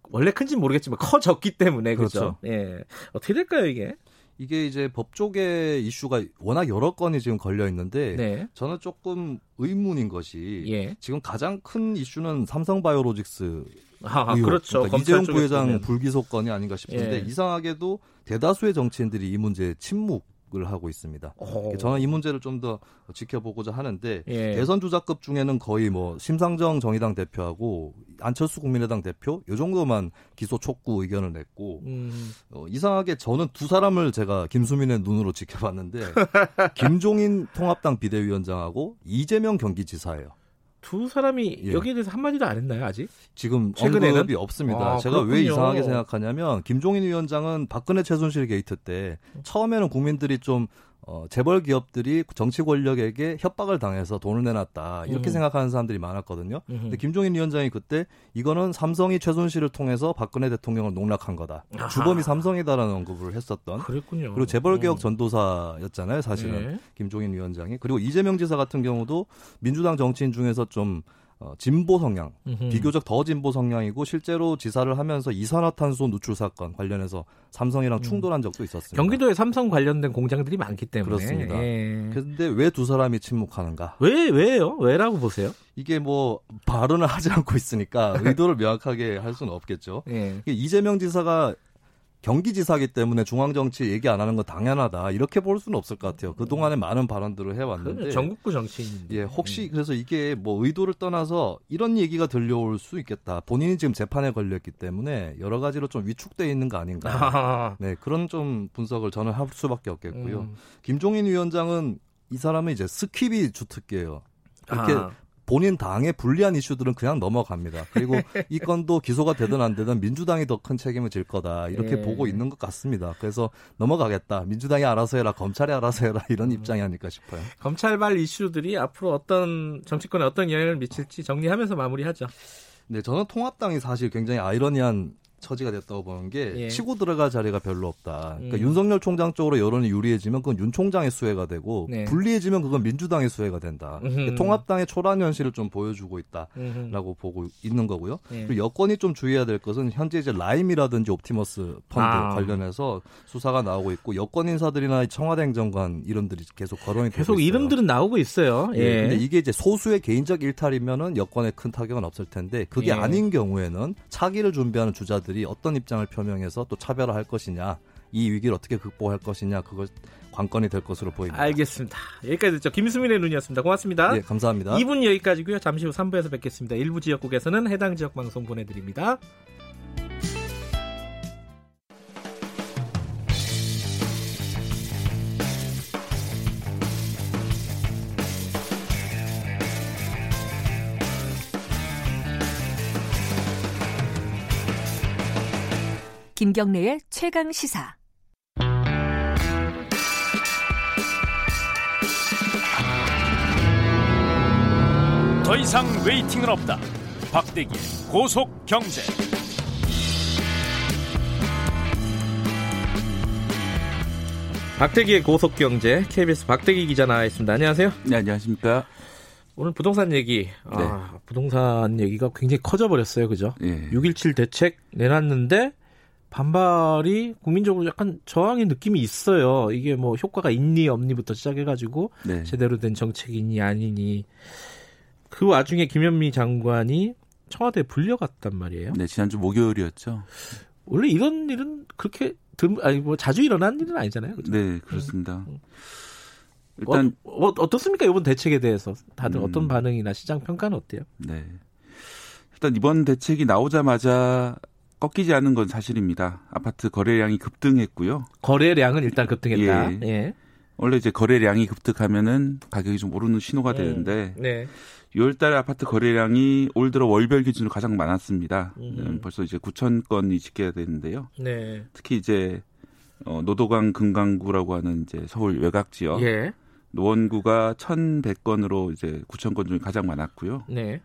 원래 큰지는 모르겠지만 커졌기 때문에 그렇죠. 그렇죠. 예. 어떻게 될까요 이게? 이게 이제 법조계 이슈가 워낙 여러 건이 지금 걸려 있는데 네. 저는 조금 의문인 것이 예. 지금 가장 큰 이슈는 삼성 바이오로직스 아, 의혹, 그렇죠. 그러니까 이재용 부회장. 불기소 건이 아닌가 싶은데 예. 이상하게도 대다수의 정치인들이 이 문제에 침묵 을 하고 있습니다. 어. 저는 이 문제를 좀 더 지켜보고자 하는데 예. 대선 주자급 중에는 거의 뭐 심상정 정의당 대표하고 안철수 국민의당 대표 요 정도만 기소 촉구 의견을 냈고 음, 어, 이상하게 저는 두 사람을 제가 김수민의 눈으로 지켜봤는데 김종인 통합당 비대위원장하고 이재명 경기지사예요. 두 사람이 예. 여기에 대해서 한마디도 안 했나요 아직? 지금 최근에는? 언급이 없습니다. 아, 제가 왜 그렇군요. 이상하게 생각하냐면 김종인 위원장은 박근혜 최순실 게이트 때 처음에는 국민들이 좀 어, 재벌 기업들이 정치 권력에게 협박을 당해서 돈을 내놨다 이렇게 음. 생각하는 사람들이 많았거든요. 음흠. 근데 김종인 위원장이 그때 이거는 삼성이 최순실을 통해서 박근혜 대통령을 농락한 거다. 아하. 주범이 삼성이다라는 언급을 했었던. 그랬군요. 그리고 재벌 개혁 음. 전도사였잖아요, 사실은 예. 김종인 위원장이. 그리고 이재명 지사 같은 경우도 민주당 정치인 중에서 좀 어, 진보 성향, 음흠. 비교적 더 진보 성향이고 실제로 지사를 하면서 이산화탄소 누출 사건 관련해서 삼성이랑 충돌한 적도 있었습니다. 경기도에 삼성 관련된 공장들이 많기 때문에. 그렇습니다. 예. 근데 왜 두 사람이 침묵하는가? 왜 왜요? 왜라고 보세요? 이게 뭐 발언을 하지 않고 있으니까 의도를 명확하게 할 수는 없겠죠. 예. 이재명 지사가 경기지사기 때문에 중앙정치 얘기 안 하는 건 당연하다 이렇게 볼 수는 없을 것 같아요. 그 동안에 많은 발언들을 해왔는데 전국구 정치인인데. 예, 혹시 그래서 이게 뭐 의도를 떠나서 이런 얘기가 들려올 수 있겠다. 본인이 지금 재판에 걸렸기 때문에 여러 가지로 좀 위축돼 있는 거 아닌가. 네, 그런 좀 분석을 저는 할 수밖에 없겠고요. 음. 김종인 위원장은 이 사람은 이제 skip이 주특기예요. 이렇게 아. 본인 당의 불리한 이슈들은 그냥 넘어갑니다. 그리고 이 건도 기소가 되든 안 되든 민주당이 더 큰 책임을 질 거다 이렇게 예. 보고 있는 것 같습니다. 그래서 넘어가겠다. 민주당이 알아서 해라, 검찰이 알아서 해라 이런 음. 입장이 아닐까 싶어요. 검찰발 이슈들이 앞으로 어떤 정치권에 어떤 영향을 미칠지 정리하면서 마무리하죠. 네, 저는 통합당이 사실 굉장히 아이러니한 처지가 됐다고 보는 게 예. 치고 들어갈 자리가 별로 없다. 그러니까 음. 윤석열 총장 쪽으로 여론이 유리해지면 그건 윤 총장의 수혜가 되고 네. 불리해지면 그건 민주당의 수혜가 된다. 그러니까 통합당의 초라한 현실을 좀 보여주고 있다라고 음흠. 보고 있는 거고요. 예. 그리고 여권이 좀 주의해야 될 것은 현재 이제 라임이라든지 옵티머스 펀드 아. 관련해서 수사가 나오고 있고 여권 인사들이나 청와대 행정관 이름들이 계속 거론이 되고 계속 있어요. 이름들은 나오고 있어요. 예. 예. 근데 이게 이제 소수의 개인적 일탈이면은 여권에 큰 타격은 없을 텐데 그게 예. 아닌 경우에는 차기를 준비하는 주자들 이 어떤 입장을 표명해서 또 차별화할 것이냐 이 위기를 어떻게 극복할 것이냐 그걸 관건이 될 것으로 보입니다. 알겠습니다. 여기까지 듣죠. 김수민의 눈이었습니다. 고맙습니다. 예, 감사합니다. 2분 여기까지고요. 잠시 후 3부에서 뵙겠습니다. 일부 지역국에서는 해당 지역 방송 보내드립니다. 김경래의 최강 시사. 더 이상 웨이팅은 없다. 박대기의 고속 경제. 박대기의 고속 경제 KBS 박대기 기자 나와 있습니다. 안녕하세요. 네, 안녕하십니까. 오늘 부동산 얘기, 아, 부동산 얘기가 굉장히 커져 버렸어요. 그죠? 예. 6.17 대책 내놨는데 반발이 국민적으로 약간 저항의 느낌이 있어요. 이게 뭐 효과가 있니 없니부터 시작해가지고 네. 제대로 된 정책이니 아니니 그 와중에 김현미 장관이 청와대에 불려갔단 말이에요. 네, 지난주 목요일이었죠. 원래 이런 일은 그렇게 드, 아니 뭐 자주 일어난 일은 아니잖아요. 그죠? 네, 그렇습니다. 일단 어, 어, 어 떻습니까 이번 대책에 대해서 다들 음. 어떤 반응이나 시장 평가는 어때요? 네. 일단 이번 대책이 나오자마자 꺾이지 않은 건 사실입니다. 아파트 거래량이 급등했고요. 거래량은 일단 급등했다. 예. 예. 원래 이제 거래량이 급등하면은 가격이 좀 오르는 신호가 되는데 네. 6월 달에 아파트 거래량이 올 들어 월별 기준으로 가장 많았습니다. 음. 음, 벌써 이제 9천 건이 집계가 되는데요. 네. 특히 이제 어, 노도강 금강구라고 하는 이제 서울 외곽 지역 예. 노원구가 1,100건으로 이제 9천 건 중에 가장 많았고요. 네.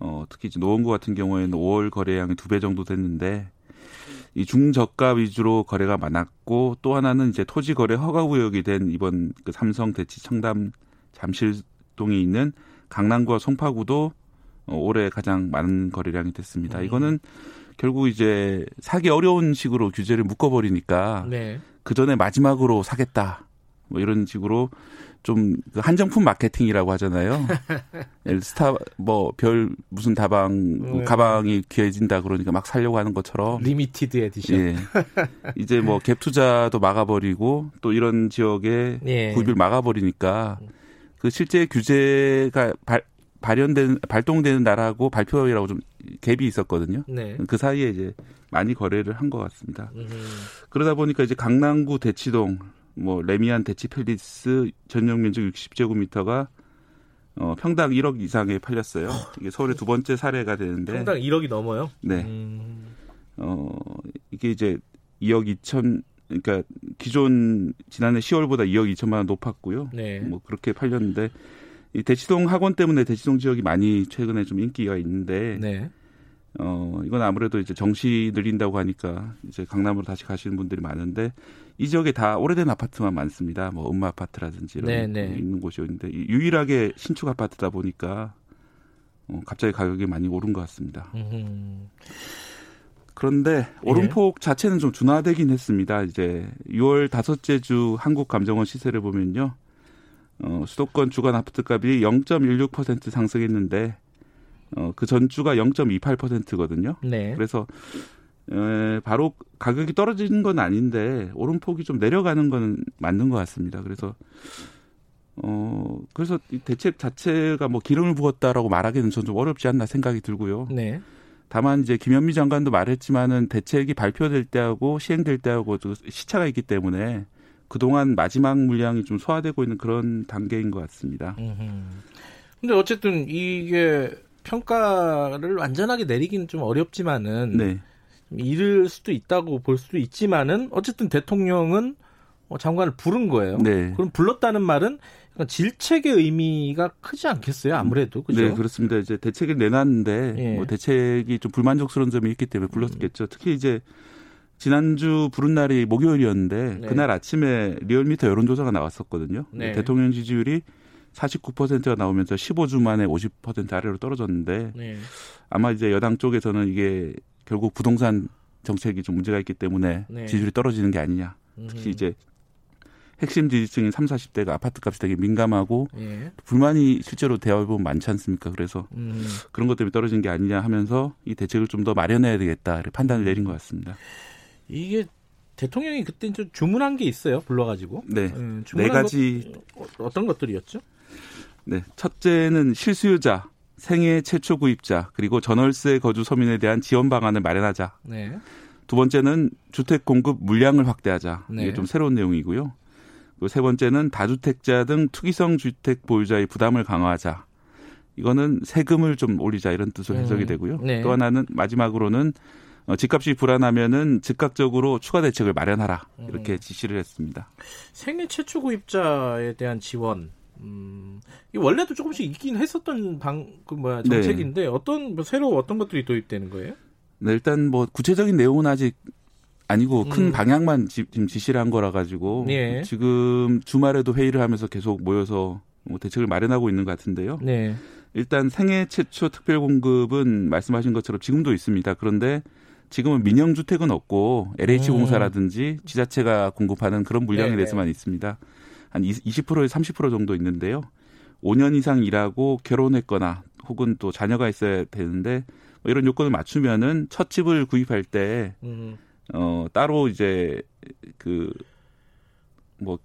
어, 특히 이제 노원구 같은 경우에는 5월 거래량이 두 배 정도 됐는데 이 중저가 위주로 거래가 많았고 또 하나는 이제 토지 거래 허가 구역이 된 이번 그 삼성 대치 청담 잠실동에 있는 강남구와 송파구도 어, 올해 가장 많은 거래량이 됐습니다. 음. 이거는 결국 이제 사기 어려운 식으로 규제를 묶어버리니까 네. 그 전에 마지막으로 사겠다. 뭐 이런 식으로 좀그 한정품 마케팅이라고 하잖아요. 스타 뭐 별 무슨 다방 뭐 네. 가방이 귀해진다 그러니까 막 살려고 하는 것처럼 limited edition. 예. 이제 뭐 갭 투자도 막아버리고 또 이런 지역에 예. 구입을 막아버리니까 그 실제 규제가 발, 발현된 발동되는 날하고 발표일하고 좀 갭이 있었거든요. 네. 그 사이에 이제 많이 거래를 한 것 같습니다. 음. 그러다 보니까 이제 강남구 대치동, 뭐 레미안 대치 팰리스 전용 면적 60제곱미터가 어, 평당 1억 이상에 팔렸어요. 이게 서울의 두 번째 사례가 되는데, 평당 1억이 넘어요. 네, 음. 어 이게 이제 2억 2천, 그러니까 기존 지난해 10월보다 2억 2천만 원 높았고요. 네. 뭐 그렇게 팔렸는데 이 대치동 학원 때문에 대치동 지역이 많이 최근에 좀 인기가 있는데, 네. 어, 이건 아무래도 이제 정시 늘린다고 하니까 이제 강남으로 다시 가시는 분들이 많은데 이 지역에 다 오래된 아파트만 많습니다. 뭐 음마 아파트라든지 이런 네, 네. 있는 곳이 있는데 이- 유일하게 신축 아파트다 보니까 어, 갑자기 가격이 많이 오른 것 같습니다. 음. 그런데 예. 오름폭 자체는 좀 둔화되긴 했습니다. 이제 6월 다섯째 주 한국감정원 시세를 보면요. 어, 수도권 주간 아파트값이 0.16% 상승했는데 어, 그 전주가 0.28%거든요. 네. 그래서 에, 바로 가격이 떨어지는 건 아닌데 오름폭이 좀 내려가는 건 맞는 것 같습니다. 그래서 어 그래서 이 대책 자체가 뭐 기름을 부었다라고 말하기는 전 좀 어렵지 않나 생각이 들고요. 네. 다만 이제 김현미 장관도 말했지만은 대책이 발표될 때하고 시행될 때하고 또 시차가 있기 때문에 그동안 마지막 물량이 좀 소화되고 있는 그런 단계인 것 같습니다. 음흠. 근데 어쨌든 이게 평가를 완전하게 내리기는 좀 어렵지만은 네. 좀 이를 수도 있다고 볼 수도 있지만은 어쨌든 대통령은 어, 장관을 부른 거예요. 네. 그럼 불렀다는 말은 약간 질책의 의미가 크지 않겠어요? 아무래도 그죠? 네, 그렇습니다. 이제 대책을 내놨는데 예. 뭐 대책이 좀 불만족스러운 점이 있기 때문에 불렀겠죠. 특히 이제 지난주 부른 날이 목요일이었는데 네. 그날 아침에 리얼미터 여론조사가 나왔었거든요. 네. 대통령 지지율이 49%가 나오면서 15주 만에 50% 아래로 떨어졌는데 네. 아마 이제 여당 쪽에서는 이게 결국 부동산 정책이 좀 문제가 있기 때문에 네. 지지율이 떨어지는 게 아니냐. 특히 음. 이제 핵심 지지층인 3, 40대가 아파트 값이 되게 민감하고 예. 불만이 실제로 대화해보면 많지 않습니까? 그래서 음. 그런 것 때문에 떨어진 게 아니냐 하면서 이 대책을 좀 더 마련해야 되겠다 판단을 내린 것 같습니다. 이게 대통령이 그때 좀 주문한 게 있어요. 불러가지고. 네. 음, 네 가지. 것, 어, 어떤 것들이었죠? 네. 첫째는 실수요자, 생애 최초 구입자, 그리고 전월세 거주 서민에 대한 지원 방안을 마련하자. 네. 두 번째는 주택 공급 물량을 확대하자. 네. 이게 좀 새로운 내용이고요. 세 번째는 다주택자 등 투기성 주택 보유자의 부담을 강화하자. 이거는 세금을 좀 올리자 이런 뜻으로 해석이 음, 되고요. 네. 또 하나는 마지막으로는 어, 집값이 불안하면은 즉각적으로 추가 대책을 마련하라 이렇게 음. 지시를 했습니다. 생애 최초 구입자에 대한 지원. 음, 이 원래도 조금씩 있긴 했었던 방, 그 뭐야, 네. 정책인데 어떤, 뭐 새로 어떤 것들이 도입되는 거예요? 네, 일단 뭐 구체적인 내용은 아직 아니고 큰 음. 방향만 지, 금 지시를 한 거라 가지고 예. 지금 주말에도 회의를 하면서 계속 모여서 뭐 대책을 마련하고 있는 것 같은데요. 네. 일단 생애 최초 특별 공급은 말씀하신 것처럼 지금도 있습니다. 그런데 지금은 민영 주택은 없고 LH 공사라든지 지자체가 공급하는 그런 물량에 음. 네네. 대해서만 있습니다. 한 20%에서 30% 정도 있는데요. 5년 이상 일하고 결혼했거나 혹은 또 자녀가 있어야 되는데 뭐 이런 요건을 맞추면은 첫 집을 구입할 때 음, 어, 따로 이제 그 뭐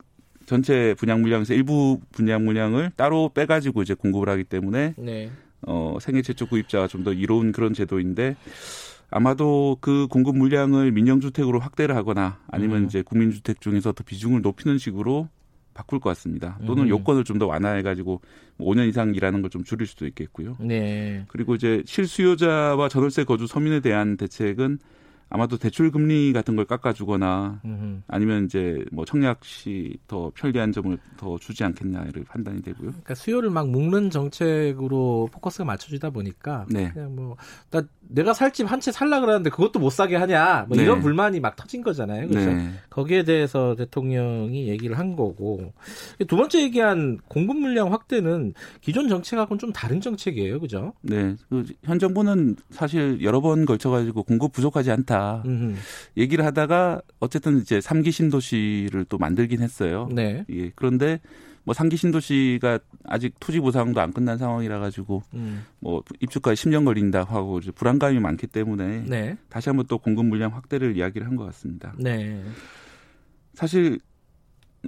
전체 분양 물량에서 일부 분양 물량을 따로 빼가지고 이제 공급을 하기 때문에 네. 어, 생애 최초 구입자가 좀 더 이로운 그런 제도인데 아마도 그 공급 물량을 민영주택으로 확대를 하거나 아니면 음. 이제 국민주택 중에서 더 비중을 높이는 식으로 바꿀 것 같습니다. 또는 음. 요건을 좀 더 완화해가지고 5년 이상 일하는 걸 좀 줄일 수도 있겠고요. 네. 그리고 이제 실수요자와 전월세 거주 서민에 대한 대책은 아마도 대출 금리 같은 걸 깎아주거나 음흠. 아니면 이제 뭐 청약 시 더 편리한 점을 더 주지 않겠냐를 판단이 되고요. 그러니까 수요를 막 묶는 정책으로 포커스가 맞춰지다 보니까 네. 그냥 뭐 나 내가 살 집 한 채 살라 그러는데 그것도 못 사게 하냐 뭐 네. 이런 불만이 막 터진 거잖아요. 그래서 네. 거기에 대해서 대통령이 얘기를 한 거고 두 번째 얘기한 공급 물량 확대는 기존 정책하고는 좀 다른 정책이에요, 그죠? 네. 그 현 정부는 사실 여러 번 걸쳐가지고 공급 부족하지 않다 음흠. 얘기를 하다가 어쨌든 이제 삼기 신도시를 또 만들긴 했어요. 네. 예. 그런데 뭐 삼기 신도시가 아직 토지 보상도 안 끝난 상황이라 가지고 음. 뭐 입주까지 10년 걸린다 하고 이제 불안감이 많기 때문에 네. 다시 한번 또 공급 물량 확대를 이야기를 한 것 같습니다. 네. 사실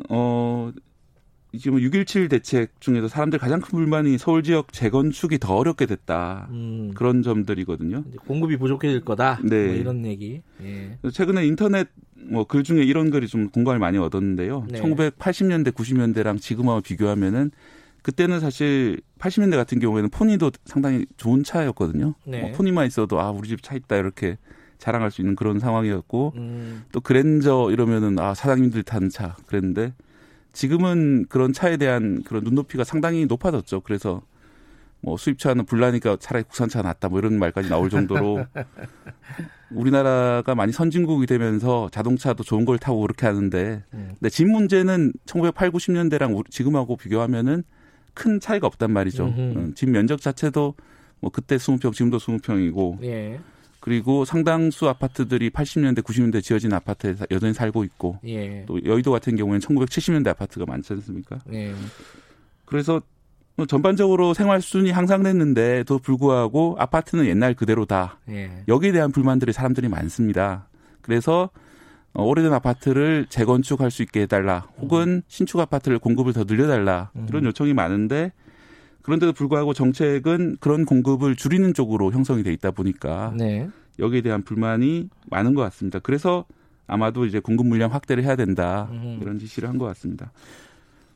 어 지금 6.17 대책 중에서 사람들 가장 큰 불만이 서울 지역 재건축이 더 어렵게 됐다. 음. 그런 점들이거든요. 공급이 부족해질 거다. 네. 뭐 이런 얘기. 예. 최근에 인터넷 뭐 글 중에 이런 글이 좀 공감을 많이 얻었는데요. 네. 1980년대, 90년대랑 지금하고 비교하면은 그때는 사실 80년대 같은 경우에는 포니도 상당히 좋은 차였거든요. 네. 뭐 포니만 있어도 아 우리 집 차 있다 이렇게 자랑할 수 있는 그런 상황이었고 음. 또 그랜저 이러면은 아 사장님들이 타는 차 그랬는데 지금은 그런 차에 대한 그런 눈높이가 상당히 높아졌죠. 그래서 뭐 수입차는 불나니까 차라리 국산차 낫다 뭐 이런 말까지 나올 정도로 우리나라가 많이 선진국이 되면서 자동차도 좋은 걸 타고 그렇게 하는데 음. 근데 집 문제는 1980, 90년대랑 지금하고 비교하면은 큰 차이가 없단 말이죠. 음, 집 면적 자체도 뭐 그때 20평, 지금도 20평이고 예. 그리고 상당수 아파트들이 80년대, 90년대 지어진 아파트에 사- 여전히 살고 있고 예. 또 여의도 같은 경우에는 1970년대 아파트가 많지 않습니까? 예. 그래서 뭐 전반적으로 생활 수준이 향상됐는데도 불구하고 아파트는 옛날 그대로다. 예. 여기에 대한 불만들이 사람들이 많습니다. 그래서 어, 오래된 아파트를 재건축할 수 있게 해달라, 혹은 신축 아파트를 공급을 더 늘려달라 이런 요청이 많은데 그런데도 불구하고 정책은 그런 공급을 줄이는 쪽으로 형성이 돼 있다 보니까 네. 여기에 대한 불만이 많은 것 같습니다. 그래서 아마도 이제 공급 물량 확대를 해야 된다 음. 이런 지시를 한 것 같습니다.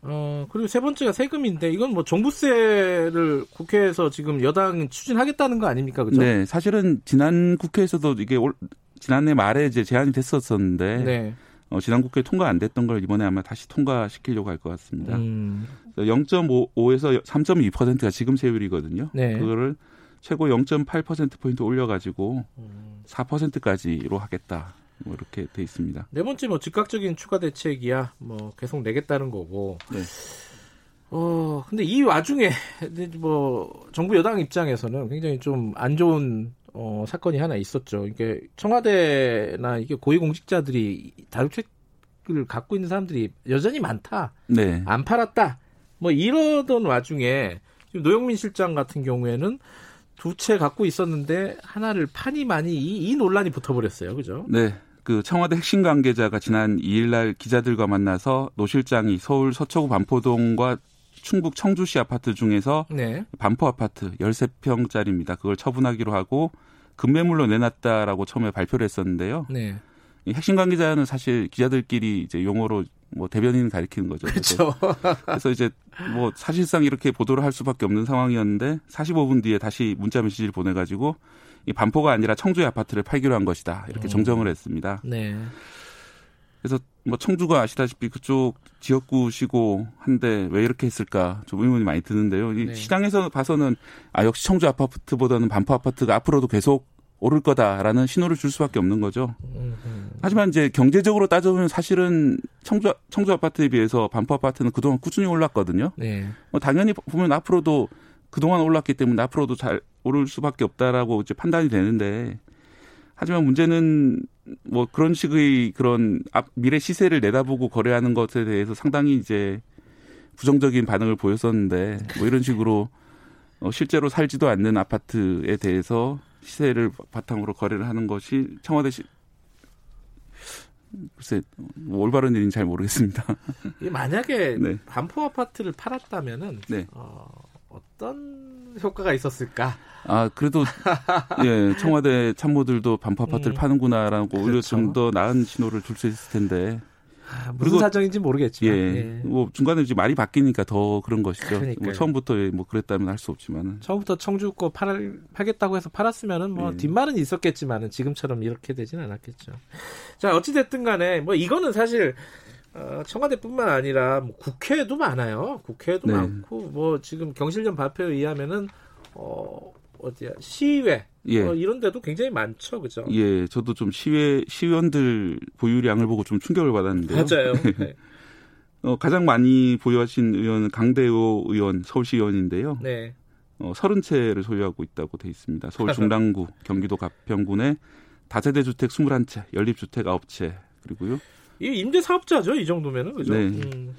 어, 그리고 세 번째가 세금인데 이건 뭐 종부세를 국회에서 지금 여당이 추진하겠다는 거 아닙니까? 그죠? 네, 사실은 지난 국회에서도 이게 올, 지난해 말에 이제 제안이 됐었었는데 네. 어, 지난 국회 통과 안 됐던 걸 이번에 아마 다시 통과시키려고 할 것 같습니다. 음. 0.5에서 3.2%가 지금 세율이거든요. 네. 그거를 최고 0.8% 포인트 올려가지고 음. 4%까지로 하겠다. 뭐 이렇게 돼 있습니다. 네 번째 뭐 즉각적인 추가 대책이야 뭐 계속 내겠다는 거고. 네. 어 근데 이 와중에 뭐 정부 여당 입장에서는 굉장히 좀 안 좋은 어 사건이 하나 있었죠. 이게 청와대나 이게 고위공직자들이 다육책을 갖고 있는 사람들이 여전히 많다. 네. 안 팔았다. 뭐 이러던 와중에 지금 노영민 실장 같은 경우에는 두 채 갖고 있었는데 하나를 파니 많이 이, 이 논란이 붙어버렸어요. 그죠? 네. 그 청와대 핵심 관계자가 지난 2일 날 기자들과 만나서 노 실장이 서울 서초구 반포동과 충북 청주시 아파트 중에서 네. 반포 아파트 13평짜리입니다. 그걸 처분하기로 하고 급매물로 내놨다라고 처음에 발표를 했었는데요. 네. 이 핵심 관계자는 사실 기자들끼리 이제 용어로 뭐 대변인을 가리키는 거죠. 그래서, 그렇죠. 그래서 이제 뭐 사실상 이렇게 보도를 할 수밖에 없는 상황이었는데 45분 뒤에 다시 문자 메시지를 보내가지고 이 반포가 아니라 청주의 아파트를 팔기로 한 것이다 이렇게 음. 정정을 했습니다. 네. 그래서 뭐 청주가 아시다시피 그쪽 지역구시고 한데 왜 이렇게 했을까 좀 의문이 많이 드는데요. 이 네. 시장에서 봐서는 아 역시 청주 아파트보다는 반포 아파트가 앞으로도 계속 오를 거다라는 신호를 줄 수밖에 없는 거죠. 하지만 이제 경제적으로 따져보면 사실은 청주 청주 아파트에 비해서 반포 아파트는 그동안 꾸준히 올랐거든요. 네. 뭐 당연히 보면 앞으로도 그동안 올랐기 때문에 앞으로도 잘 오를 수밖에 없다라고 이제 판단이 되는데 하지만 문제는 뭐 그런 식의 그런 앞 미래 시세를 내다보고 거래하는 것에 대해서 상당히 이제 부정적인 반응을 보였었는데 뭐 이런 식으로 어 실제로 살지도 않는 아파트에 대해서 시세를 바탕으로 거래를 하는 것이 청와대 시 글쎄 뭐 올바른 일인지 잘 모르겠습니다. 만약에 네. 반포 아파트를 팔았다면은 네. 어, 어떤 효과가 있었을까? 아 그래도 예 청와대 참모들도 반포 아파트를 음. 파는구나라고 오히려 그렇죠. 좀더 나은 신호를 줄 수 있을 텐데 아, 무슨 그리고- 사정인지 모르겠지만. 예, 예. 뭐 중간에 이제 말이 바뀌니까 더 그런 것이죠. 뭐 처음부터 뭐 그랬다면 할 수 없지만은 처음부터 청주 거 팔, 팔겠다고 해서 팔았으면은 뭐 예. 뒷말은 있었겠지만은 지금처럼 이렇게 되진 않았겠죠. 자 어찌 됐든 간에 뭐 이거는 사실 어, 청와대뿐만 아니라 뭐 국회에도 많아요. 국회에도 네. 많고 뭐 지금 경실련 발표에 의하면은 어 어디야 시의회 예. 어, 이런 데도 굉장히 많죠, 그죠? 예, 저도 좀 시회 시의원들 보유량을 보고 좀 충격을 받았는데요. 맞아요. 네. 어, 가장 많이 보유하신 의원은 강대호 의원 서울시 의원인데요. 네. 어, 30채를 소유하고 있다고 돼 있습니다. 서울 중랑구, 경기도 가평군에 다세대 주택 21채, 연립 주택 9채 그리고요. 이 임대 사업자죠, 이 정도면은 그죠? 네. 음.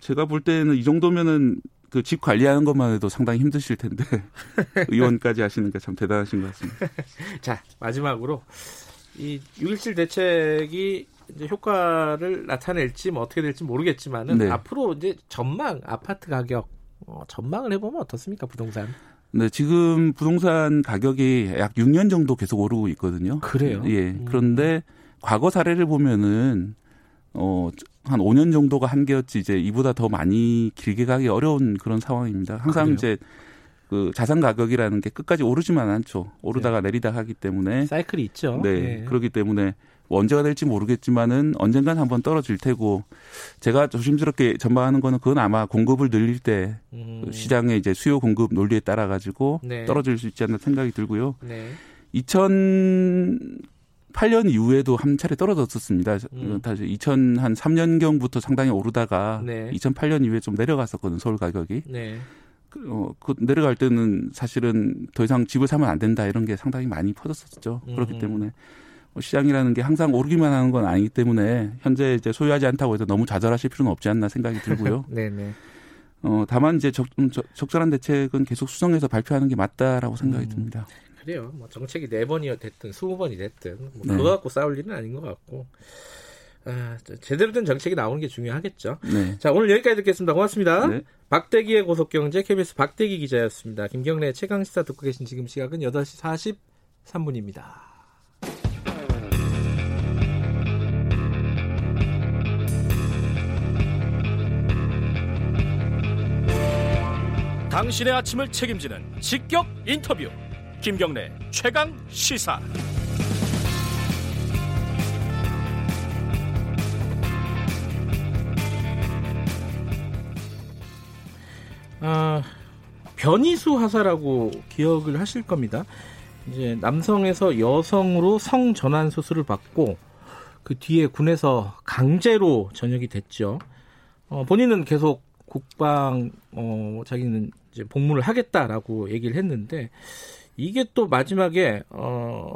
제가 볼 때는 이 정도면은 그 집 관리하는 것만 해도 상당히 힘드실 텐데 의원까지 하시니까 참 대단하신 것 같습니다. 자 마지막으로 이 6.17 대책이 이제 효과를 나타낼지 뭐 어떻게 될지 모르겠지만은 네. 앞으로 이제 전망 아파트 가격 어, 전망을 해보면 어떻습니까 부동산? 네, 지금 부동산 가격이 약 6년 정도 계속 오르고 있거든요. 그래요? 예. 음. 그런데 과거 사례를 보면은 어, 한 5년 정도가 한계였지 이제 이보다 더 많이 길게 가기 어려운 그런 상황입니다. 항상 그래요? 이제 그 자산 가격이라는 게 끝까지 오르지만 않죠. 오르다가 내리다 하기 때문에 사이클이 있죠. 네. 예. 그렇기 때문에 뭐 언제가 될지 모르겠지만은 언젠간 한번 떨어질 테고 제가 조심스럽게 전망하는 거는 그건 아마 공급을 늘릴 때 음. 그 시장의 이제 수요 공급 논리에 따라 가지고 네. 떨어질 수 있지 않나 생각이 들고요. 네. 2008년 이후에도 한 차례 떨어졌었습니다. 음. 다시 2003년경부터 상당히 오르다가 네. 2008년 이후에 좀 내려갔었거든요. 서울 가격이. 네. 그, 어, 그 내려갈 때는 사실은 더 이상 집을 사면 안 된다 이런 게 상당히 많이 퍼졌었죠. 그렇기 음. 때문에 뭐 시장이라는 게 항상 오르기만 하는 건 아니기 때문에 현재 이제 소유하지 않다고 해서 너무 좌절하실 필요는 없지 않나 생각이 들고요. 네네. 어, 다만 이제 적, 음, 적, 적절한 대책은 계속 수정해서 발표하는 게 맞다라고 생각이 음. 듭니다. 그래요. 뭐 정책이 네 번이 됐든 스무 번이 됐든 뭐 네. 그거 갖고 싸울 일은 아닌 것 같고 아, 저- 제대로 된 정책이 나오는 게 중요하겠죠. 네. 자 오늘 여기까지 듣겠습니다. 고맙습니다. 네. 박대기의 고속경제 KBS 박대기 기자였습니다. 김경래 최강 시사 듣고 계신 지금 시각은 8시 43분입니다. 당신의 아침을 책임지는 직격 인터뷰 김경래 최강 시사 아, 변이수 하사라고 기억을 하실 겁니다. 이제 남성에서 여성으로 성 전환 수술을 받고 그 뒤에 군에서 강제로 전역이 됐죠. 어, 본인은 계속 국방 어, 자기는 이제 복무를 하겠다라고 얘기를 했는데 이게 또 마지막에 어,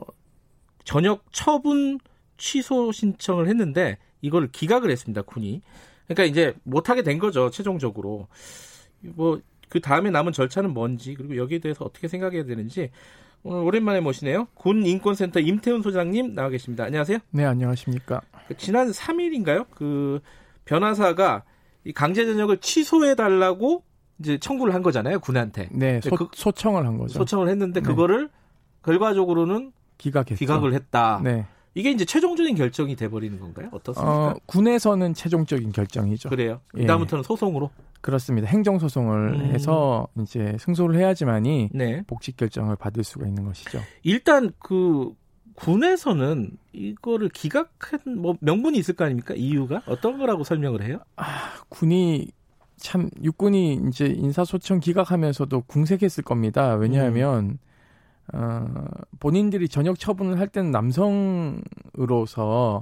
전역 처분 취소 신청을 했는데 이걸 기각을 했습니다 군이. 그러니까 이제 못 하게 된 거죠 최종적으로. 뭐 그 다음에 남은 절차는 뭔지 그리고 여기에 대해서 어떻게 생각해야 되는지 오늘 오랜만에 모시네요. 군 인권센터 임태훈 소장님 나와 계십니다. 안녕하세요. 네, 안녕하십니까. 그 지난 3일인가요? 그 변호사가 이 강제 전역을 취소해 달라고 이제 청구를 한 거잖아요 군한테. 네, 소, 그- 소청을 한 거죠. 소청을 했는데 네. 그거를 결과적으로는 기각했죠. 기각을 했다. 네. 이게 이제 최종적인 결정이 돼 버리는 건가요? 어떻습니까? 어, 군에서는 최종적인 결정이죠. 그래요. 예. 그다음부터는 소송으로. 그렇습니다. 행정 소송을 음. 해서 이제 승소를 해야지만이 네. 복직 결정을 받을 수가 있는 것이죠. 일단 그 군에서는 이거를 기각한 뭐 명분이 있을 거 아닙니까? 이유가 어떤 거라고 설명을 해요? 군이 참 육군이 이제 인사소청 기각하면서도 궁색했을 겁니다. 왜냐하면 어, 본인들이 전역 처분을 할 때는 남성으로서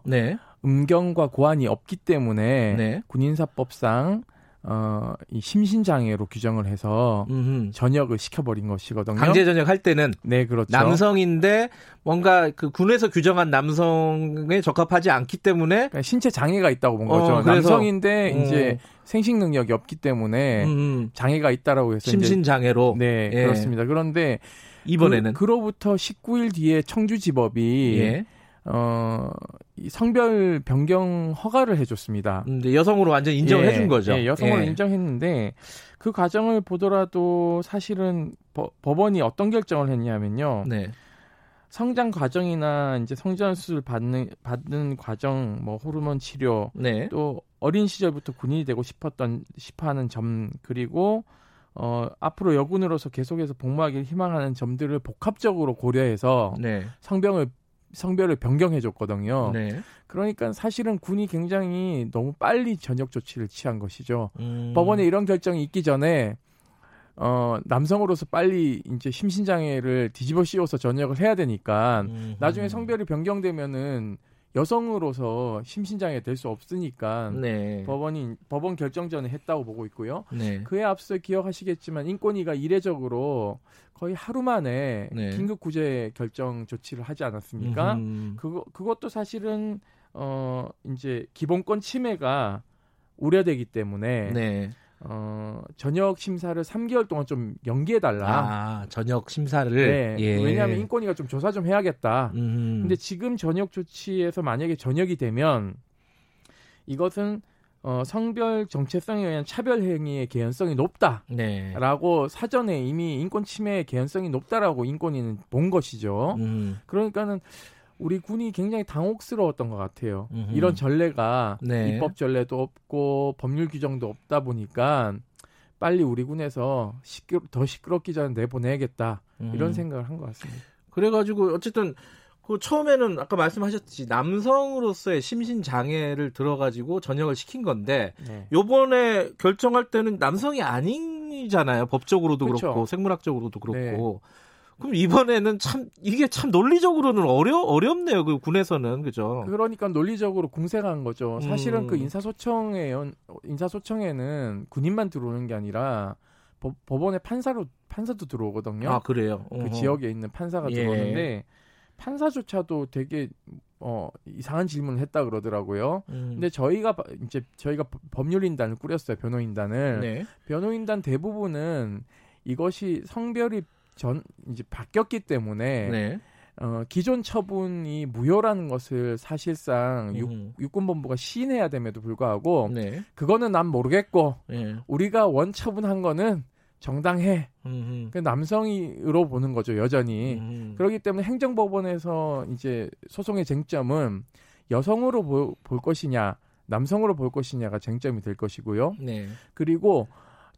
네. 음경과 고환이 없기 때문에 네. 군인사법상 어, 이 심신장애로 규정을 해서 음흠. 전역을 시켜버린 것이거든요. 강제 전역 할 때는 네, 그렇죠. 남성인데 뭔가 그 군에서 규정한 남성에 적합하지 않기 때문에 그러니까 신체 장애가 있다고 본 어, 거죠. 그래서- 남성인데 어. 이제 생식 능력이 없기 때문에 음, 장애가 있다라고 해서 이제- 심신 장애로 네, 예. 그렇습니다. 그런데 이번에는 그, 로부터 19일 뒤에 청주지법이 예. 어, 이 성별 변경 허가를 해줬습니다. 음, 이제 여성으로 완전 인정을 예, 해준 거죠. 예, 여성으로 예. 인정했는데 그 과정을 보더라도 사실은 법- 법원이 어떤 결정을 했냐면요. 네. 성장 과정이나 이제 성전 수술 받는 받는 과정, 뭐 호르몬 치료, 네. 또 어린 시절부터 군인이 되고 싶었던 싶어하는 점 그리고 어 앞으로 여군으로서 계속해서 복무하기를 희망하는 점들을 복합적으로 고려해서 네. 성병을 성별을 변경해 줬거든요. 네. 그러니까 사실은 군이 굉장히 너무 빨리 전역 조치를 취한 것이죠. 음. 법원에 이런 결정이 있기 전에 어 남성으로서 빨리 이제 심신장애를 뒤집어 씌워서 전역을 해야 되니까 음. 나중에 성별이 변경되면은 여성으로서 심신장애 될 수 없으니까 네. 법원이 법원 결정 전에 했다고 보고 있고요. 네. 그에 앞서 기억하시겠지만 인권위가 이례적으로 거의 하루 만에 네. 긴급 구제 결정 조치를 하지 않았습니까? 음. 그거 그것도 사실은 어 이제 기본권 침해가 우려되기 때문에 네. 어 전역 심사를 3개월 동안 좀 연기해 달라. 아, 전역 심사를 네. 예. 왜냐하면 인권위가 좀 조사 좀 해야겠다. 음. 근데 지금 전역 조치에서 만약에 전역이 되면 이것은 어, 성별 정체성에 의한 차별 행위의 개연성이 높다라고 네. 사전에 이미 인권 침해의 개연성이 높다라고 인권위는 본 것이죠. 음. 그러니까는 우리 군이 굉장히 당혹스러웠던 것 같아요. 음흠. 이런 전례가 네. 입법 전례도 없고 법률 규정도 없다 보니까 빨리 우리 군에서 시끄, 더 시끄럽기 전에 내보내야겠다 이런 음. 생각을 한 것 같습니다. 그래가지고 어쨌든 그 처음에는 아까 말씀하셨듯이 남성으로서의 심신 장애를 들어가지고 전역을 시킨 건데 네. 요번에 결정할 때는 남성이 아니잖아요 법적으로도 그렇 그렇죠. 고 생물학적으로도 그렇고 그럼 이번에는 참 이게 참 논리적으로는 어려 어렵네요 그 군에서는 그죠? 그러니까 논리적으로 공세한 거죠. 사실은 음. 그 인사소청에 인사소청에는 군인만 들어오는 게 아니라 법, 법원에 판사로 판사도 들어오거든요. 아 그래요. 그 어허. 지역에 있는 판사가 예. 들어오는데 판사조차도 되게 어 이상한 질문을 했다 그러더라고요. 음. 근데 저희가 바- 이제 저희가 법- 법률인단을 꾸렸어요. 변호인단을. 네. 변호인단 대부분은 이것이 성별이 전 이제 바뀌었기 때문에 네. 어, 기존 처분이 무효라는 것을 사실상 육, 음. 육 군본부가 시인해야 됨에도 불구하고 네. 그거는 난 모르겠고 예. 우리가 원 처분한 거는 정당해. 음. 그 남성으로 보는 거죠 여전히. 음. 그렇기 때문에 행정법원에서 이제 소송의 쟁점은 여성으로 보- 볼 것이냐, 남성으로 볼 것이냐가 쟁점이 될 것이고요. 네. 그리고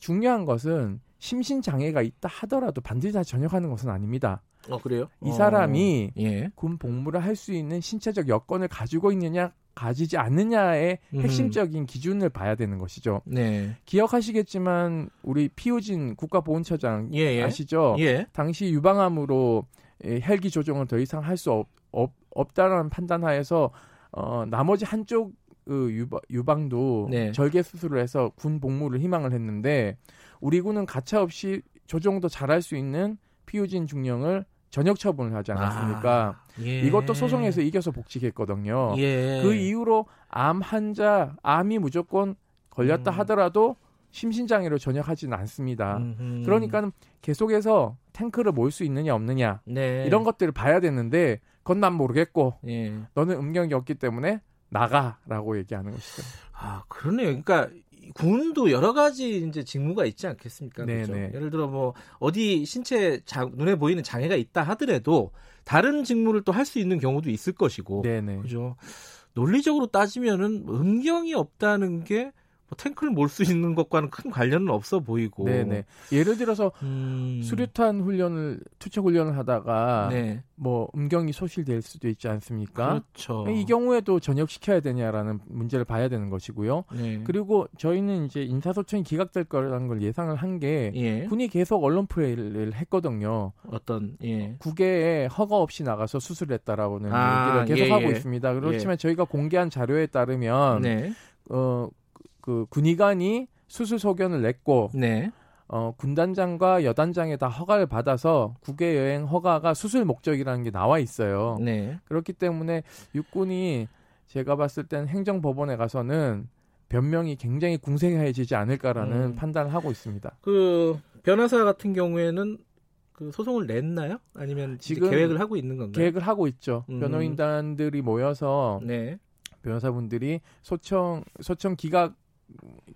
중요한 것은 심신 장애가 있다 하더라도 반드시 다 전역하는 것은 아닙니다. 어 그래요? 이 어. 사람이 예. 군 복무를 할 수 있는 신체적 여건을 가지고 있느냐, 가지지 않느냐의 음. 핵심적인 기준을 봐야 되는 것이죠. 네. 기억하시겠지만 우리 피우진 국가보훈처장 예, 예. 아시죠? 예. 당시 유방암으로 예, 헬기 조종을 더 이상 할 수 없, 없, 없다는 판단하에서 어, 나머지 한쪽 그 유방, 유방 도 네. 절개 수술을 해서 군 복무를 희망을 했는데 우리 군은 가차없이 조종도 잘할 수 있는 피우진 중령을 전역 처분을 하지 않았습니까? 예. 이것도 소송에서 이겨서 복직했거든요. 예. 그 이후로 암 환자, 암이 무조건 걸렸다 음. 하더라도 심신장애로 전역하지는 않습니다. 음흠. 그러니까 계속해서 탱크를 모을 수 있느냐 없느냐 네. 이런 것들을 봐야 되는데 그건 난 모르겠고 예. 너는 음경이 없기 때문에 나가라고 얘기하는 것이죠. 아, 그러네요. 그러니까 군도 여러 가지 이제 직무가 있지 않겠습니까? 네, 그죠? 네. 예를 들어 뭐 어디 신체 자- 눈에 보이는 장애가 있다 하더라도 다른 직무를 또 할 수 있는 경우도 있을 것이고. 네네. 그죠? 논리적으로 따지면은 음경이 없다는 게 뭐 탱크를 몰 수 있는 것과는 큰 관련은 없어 보이고. 네네. 예를 들어서 음. 수류탄 훈련을 투척 훈련을 하다가 네. 뭐 음경이 소실될 수도 있지 않습니까? 그렇죠. 이 경우에도 전역시켜야 되냐라는 문제를 봐야 되는 것이고요. 네. 그리고 저희는 이제 인사소송이 기각될 거라는 걸 예상을 한게 예. 군이 계속 언론 플레이를 했거든요. 어떤 예. 국외에 허가 없이 나가서 수술했다라고는 아, 얘기를 계속 예, 하고 예. 있습니다. 그렇지만 저희가 공개한 자료에 따르면 네. 어, 그 군의관이 수술 소견을 냈고 네. 어, 군단장과 여단장에 다 허가를 받아서 국외 여행 허가가 수술 목적이라는 게 나와 있어요. 네. 그렇기 때문에 육군이 제가 봤을 땐 행정법원에 가서는 변명이 굉장히 궁색해지지 않을까라는 음. 판단을 하고 있습니다. 그 변호사 같은 경우에는 그 소송을 냈나요? 아니면 지금 계획을 하고 있는 건가요? 계획을 하고 있죠. 음. 변호인단들이 모여서 네. 변호사분들이 소청 소청 기각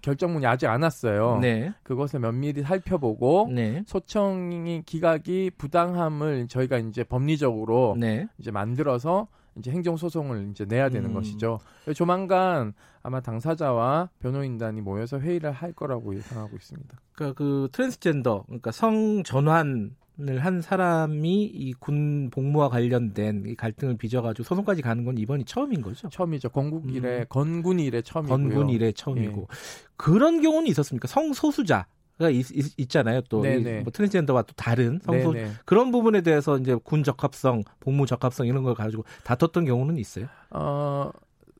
결정문이 아직 안 왔어요. 네. 그것을 면밀히 살펴보고 네. 소청이 기각이 부당함을 저희가 이제 법리적으로 네. 이제 만들어서 이제 행정 소송을 이제 내야 되는 음. 것이죠. 조만간 아마 당사자와 변호인단이 모여서 회의를 할 거라고 예상하고 있습니다. 그러니까 그 트랜스젠더, 그러니까 성 전환을 한 사람이 이 군 복무와 관련된 이 갈등을 빚어가지고 소송까지 가는 건 이번이 처음인 거죠. 처음이죠. 건국 이래 음. 건군 이래 처음이고요. 건군 이래 처음이고 그런 경우는 있었습니까? 성소수자. 가 있, 잖아요 또, 뭐 트랜스젠더와 또 다른 성소, 네네. 그런 부분에 대해서 이제 군 적합성, 복무 적합성 이런 걸 가지고 다퉜던 경우는 있어요. 어,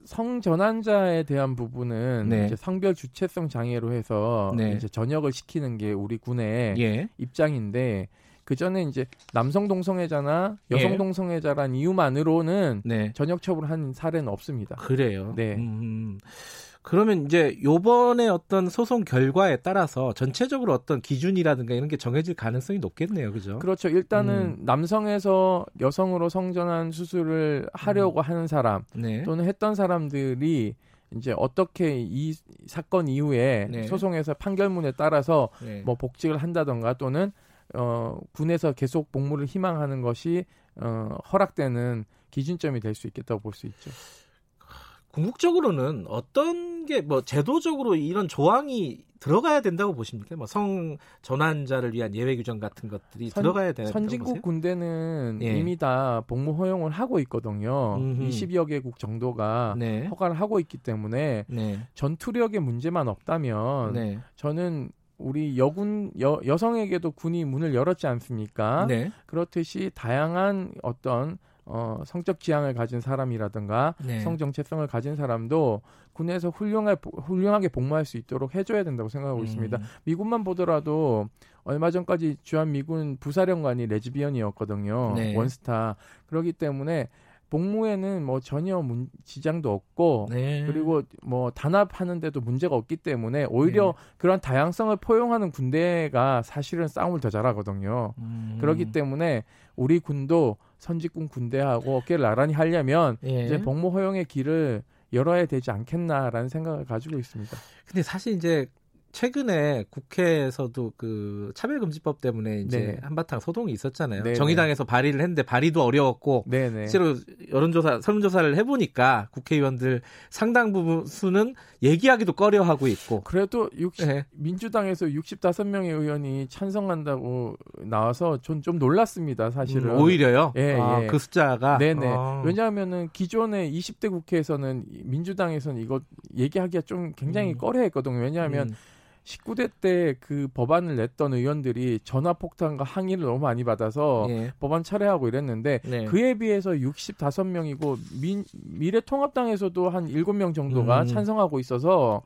성전환자에 대한 부분은 네. 이제 성별 주체성 장애로 해서 네. 이제 전역을 시키는 게 우리 군의 예. 입장인데 그 전에 이제 남성 동성애자나 여성 예. 동성애자란 이유만으로는 네. 전역 처분한 사례는 없습니다. 그래요. 네. 음, 그러면 이제 요번에 어떤 소송 결과에 따라서 전체적으로 어떤 기준이라든가 이런 게 정해질 가능성이 높겠네요. 그죠? 그렇죠. 일단은 음. 남성에서 여성으로 성전환 수술을 하려고 하는 사람 네. 또는 했던 사람들이 이제 어떻게 이 사건 이후에 네. 소송에서 판결문에 따라서 네. 뭐 복직을 한다던가 또는 어 군에서 계속 복무를 희망하는 것이 어 허락되는 기준점이 될 수 있겠다고 볼 수 있죠. 궁극적으로는 어떤 게 뭐 제도적으로 이런 조항이 들어가야 된다고 보십니까? 뭐 성 전환자를 위한 예외 규정 같은 것들이 선- 들어가야 된다고 선진국 보세요? 군대는 예. 이미 다 복무 허용을 하고 있거든요. 음흠. 20여 개국 정도가 네. 허가를 하고 있기 때문에 네. 전투력의 문제만 없다면 네. 저는 우리 여군 여, 여성에게도 군이 문을 열었지 않습니까? 네. 그렇듯이 다양한 어떤 어, 성적 지향을 가진 사람이라든가 네. 성 정체성을 가진 사람도 군에서 훌륭하, 훌륭하게 복무할 수 있도록 해줘야 된다고 생각하고 음. 있습니다. 미군만 보더라도 얼마 전까지 주한 미군 부사령관이 레즈비언이었거든요. 네. 원스타. 그렇기 때문에 복무에는 뭐 전혀 문, 지장도 없고 네. 그리고 뭐 단합하는데도 문제가 없기 때문에 오히려 그런 다양성을 포용하는 군대가 사실은 싸움을 더 잘하거든요. 음. 그렇기 때문에 우리 군도 선직군 군대하고 어깨를 나란히 하려면 예. 이제 복무 허용의 길을 열어야 되지 않겠나라는 생각을 가지고 있습니다. 근데 사실 이제 최근에 국회에서도 그 차별금지법 때문에 이제 네. 한바탕 소동이 있었잖아요. 네, 정의당에서 발의를 했는데 발의도 어려웠고 네네. 실제로 여론조사 설문조사를 해보니까 국회의원들 상당 부분 수는 얘기하기도 꺼려하고 있고 그래도 60, 네. 민주당에서 65명의 의원이 찬성한다고 나와서 전 좀 놀랐습니다, 사실은. 음, 오히려요. 예, 아, 예. 그 숫자가 네네. 어. 왜냐하면은 기존의 20대 국회에서는 이- 민주당에서는 이거 얘기하기가 좀 굉장히 음. 꺼려했거든요. 왜냐하면 음. 19대 때 그 법안을 냈던 의원들이 전화 폭탄과 항의를 너무 많이 받아서 예. 법안 철회하고 이랬는데 네. 그에 비해서 65명이고 민, 미래통합당에서도 한 7명 정도가 음. 찬성하고 있어서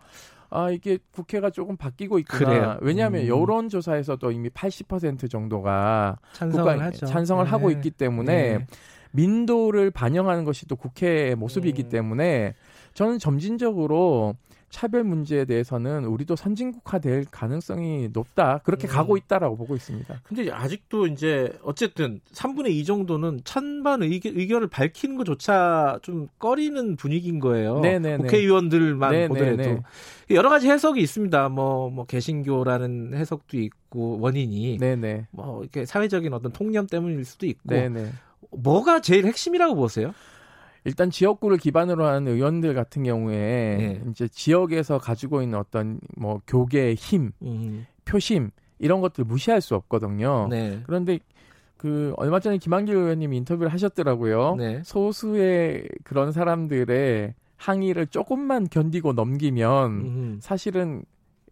아 이게 국회가 조금 바뀌고 있구나. 그래요. 왜냐하면 음. 여론조사에서도 이미 80% 정도가 찬성을 국가- 하죠. 찬성을 네. 하고 있기 때문에 네. 민도를 반영하는 것이 또 국회의 모습이기 음. 때문에 저는 점진적으로 차별 문제에 대해서는 우리도 선진국화될 가능성이 높다. 그렇게 음. 가고 있다라고 보고 있습니다. 근데 아직도 이제 어쨌든 3분의 2 정도는 찬반 의견, 의견을 밝히는 것조차 좀 꺼리는 분위기인 거예요. 네네네. 국회의원들만 네네네. 보더라도 여러 가지 해석이 있습니다. 뭐, 뭐 개신교라는 해석도 있고 원인이 네네. 뭐 이렇게 사회적인 어떤 통념 때문일 수도 있고 네네. 뭐가 제일 핵심이라고 보세요? 일단 지역구를 기반으로 하는 의원들 같은 경우에 네. 이제 지역에서 가지고 있는 어떤 뭐 교계의 힘, 음, 표심 이런 것들 무시할 수 없거든요. 네. 그런데 그 얼마 전에 김한길 의원님이 인터뷰를 하셨더라고요. 네. 소수의 그런 사람들의 항의를 조금만 견디고 넘기면 음, 사실은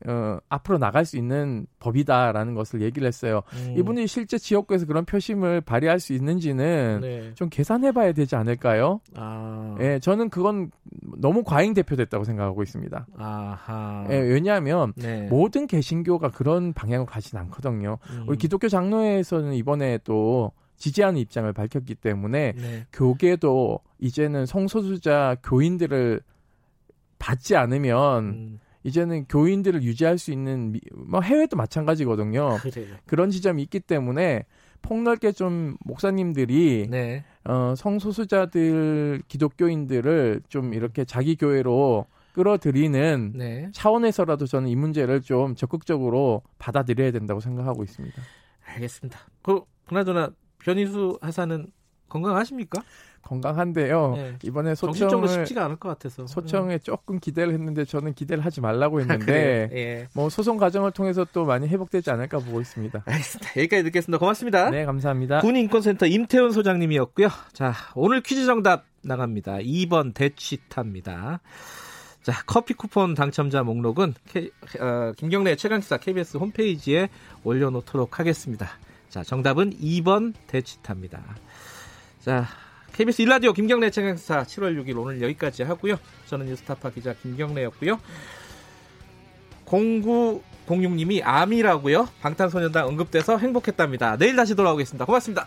어, 앞으로 나갈 수 있는 법이다라는 것을 얘기를 했어요. 음. 이분이 실제 지역구에서 그런 표심을 발휘할 수 있는지는 네. 좀 계산해봐야 되지 않을까요? 아. 예, 저는 그건 너무 과잉 대표됐다고 생각하고 있습니다. 아하. 예, 왜냐하면 네. 모든 개신교가 그런 방향으로 가진 않거든요. 음. 우리 기독교 장로회에서는 이번에 또 지지하는 입장을 밝혔기 때문에 네. 교계도 이제는 성소수자 교인들을 받지 않으면 음, 이제는 교인들을 유지할 수 있는 미- 뭐 해외도 마찬가지거든요. 그래요. 그런 지점이 있기 때문에 폭넓게 좀 목사님들이 네. 어, 성소수자들 기독교인들을 좀 이렇게 자기 교회로 끌어들이는 네. 차원에서라도 저는 이 문제를 좀 적극적으로 받아들여야 된다고 생각하고 있습니다. 알겠습니다. 그 그나저나 변희수 하사는 건강하십니까? 건강한데요. 네. 이번에 소청을 쉽지가 않을 것 같아서. 소청에 조금 기대를 했는데 저는 기대를 하지 말라고 했는데 그래요? 예. 뭐 소송 과정을 통해서 또 많이 회복되지 않을까 보고 있습니다. 알겠습니다. 여기까지 듣겠습니다. 고맙습니다. 네, 감사합니다. 군인권센터 임태훈 소장님이었고요. 자, 오늘 퀴즈 정답 나갑니다. 2번 대치타입니다. 자, 커피 쿠폰 당첨자 목록은 K, 어, 김경래 최강시사 KBS 홈페이지에 올려놓도록 하겠습니다. 자, 정답은 2번 대치타입니다. 자, KBS 일라디오 김경래 최강시사 7월 6일 오늘 여기까지 하고요. 저는 뉴스타파 기자 김경래였고요. 0906님이 암이라고요. 방탄소년단 언급돼서 행복했답니다. 내일 다시 돌아오겠습니다. 고맙습니다.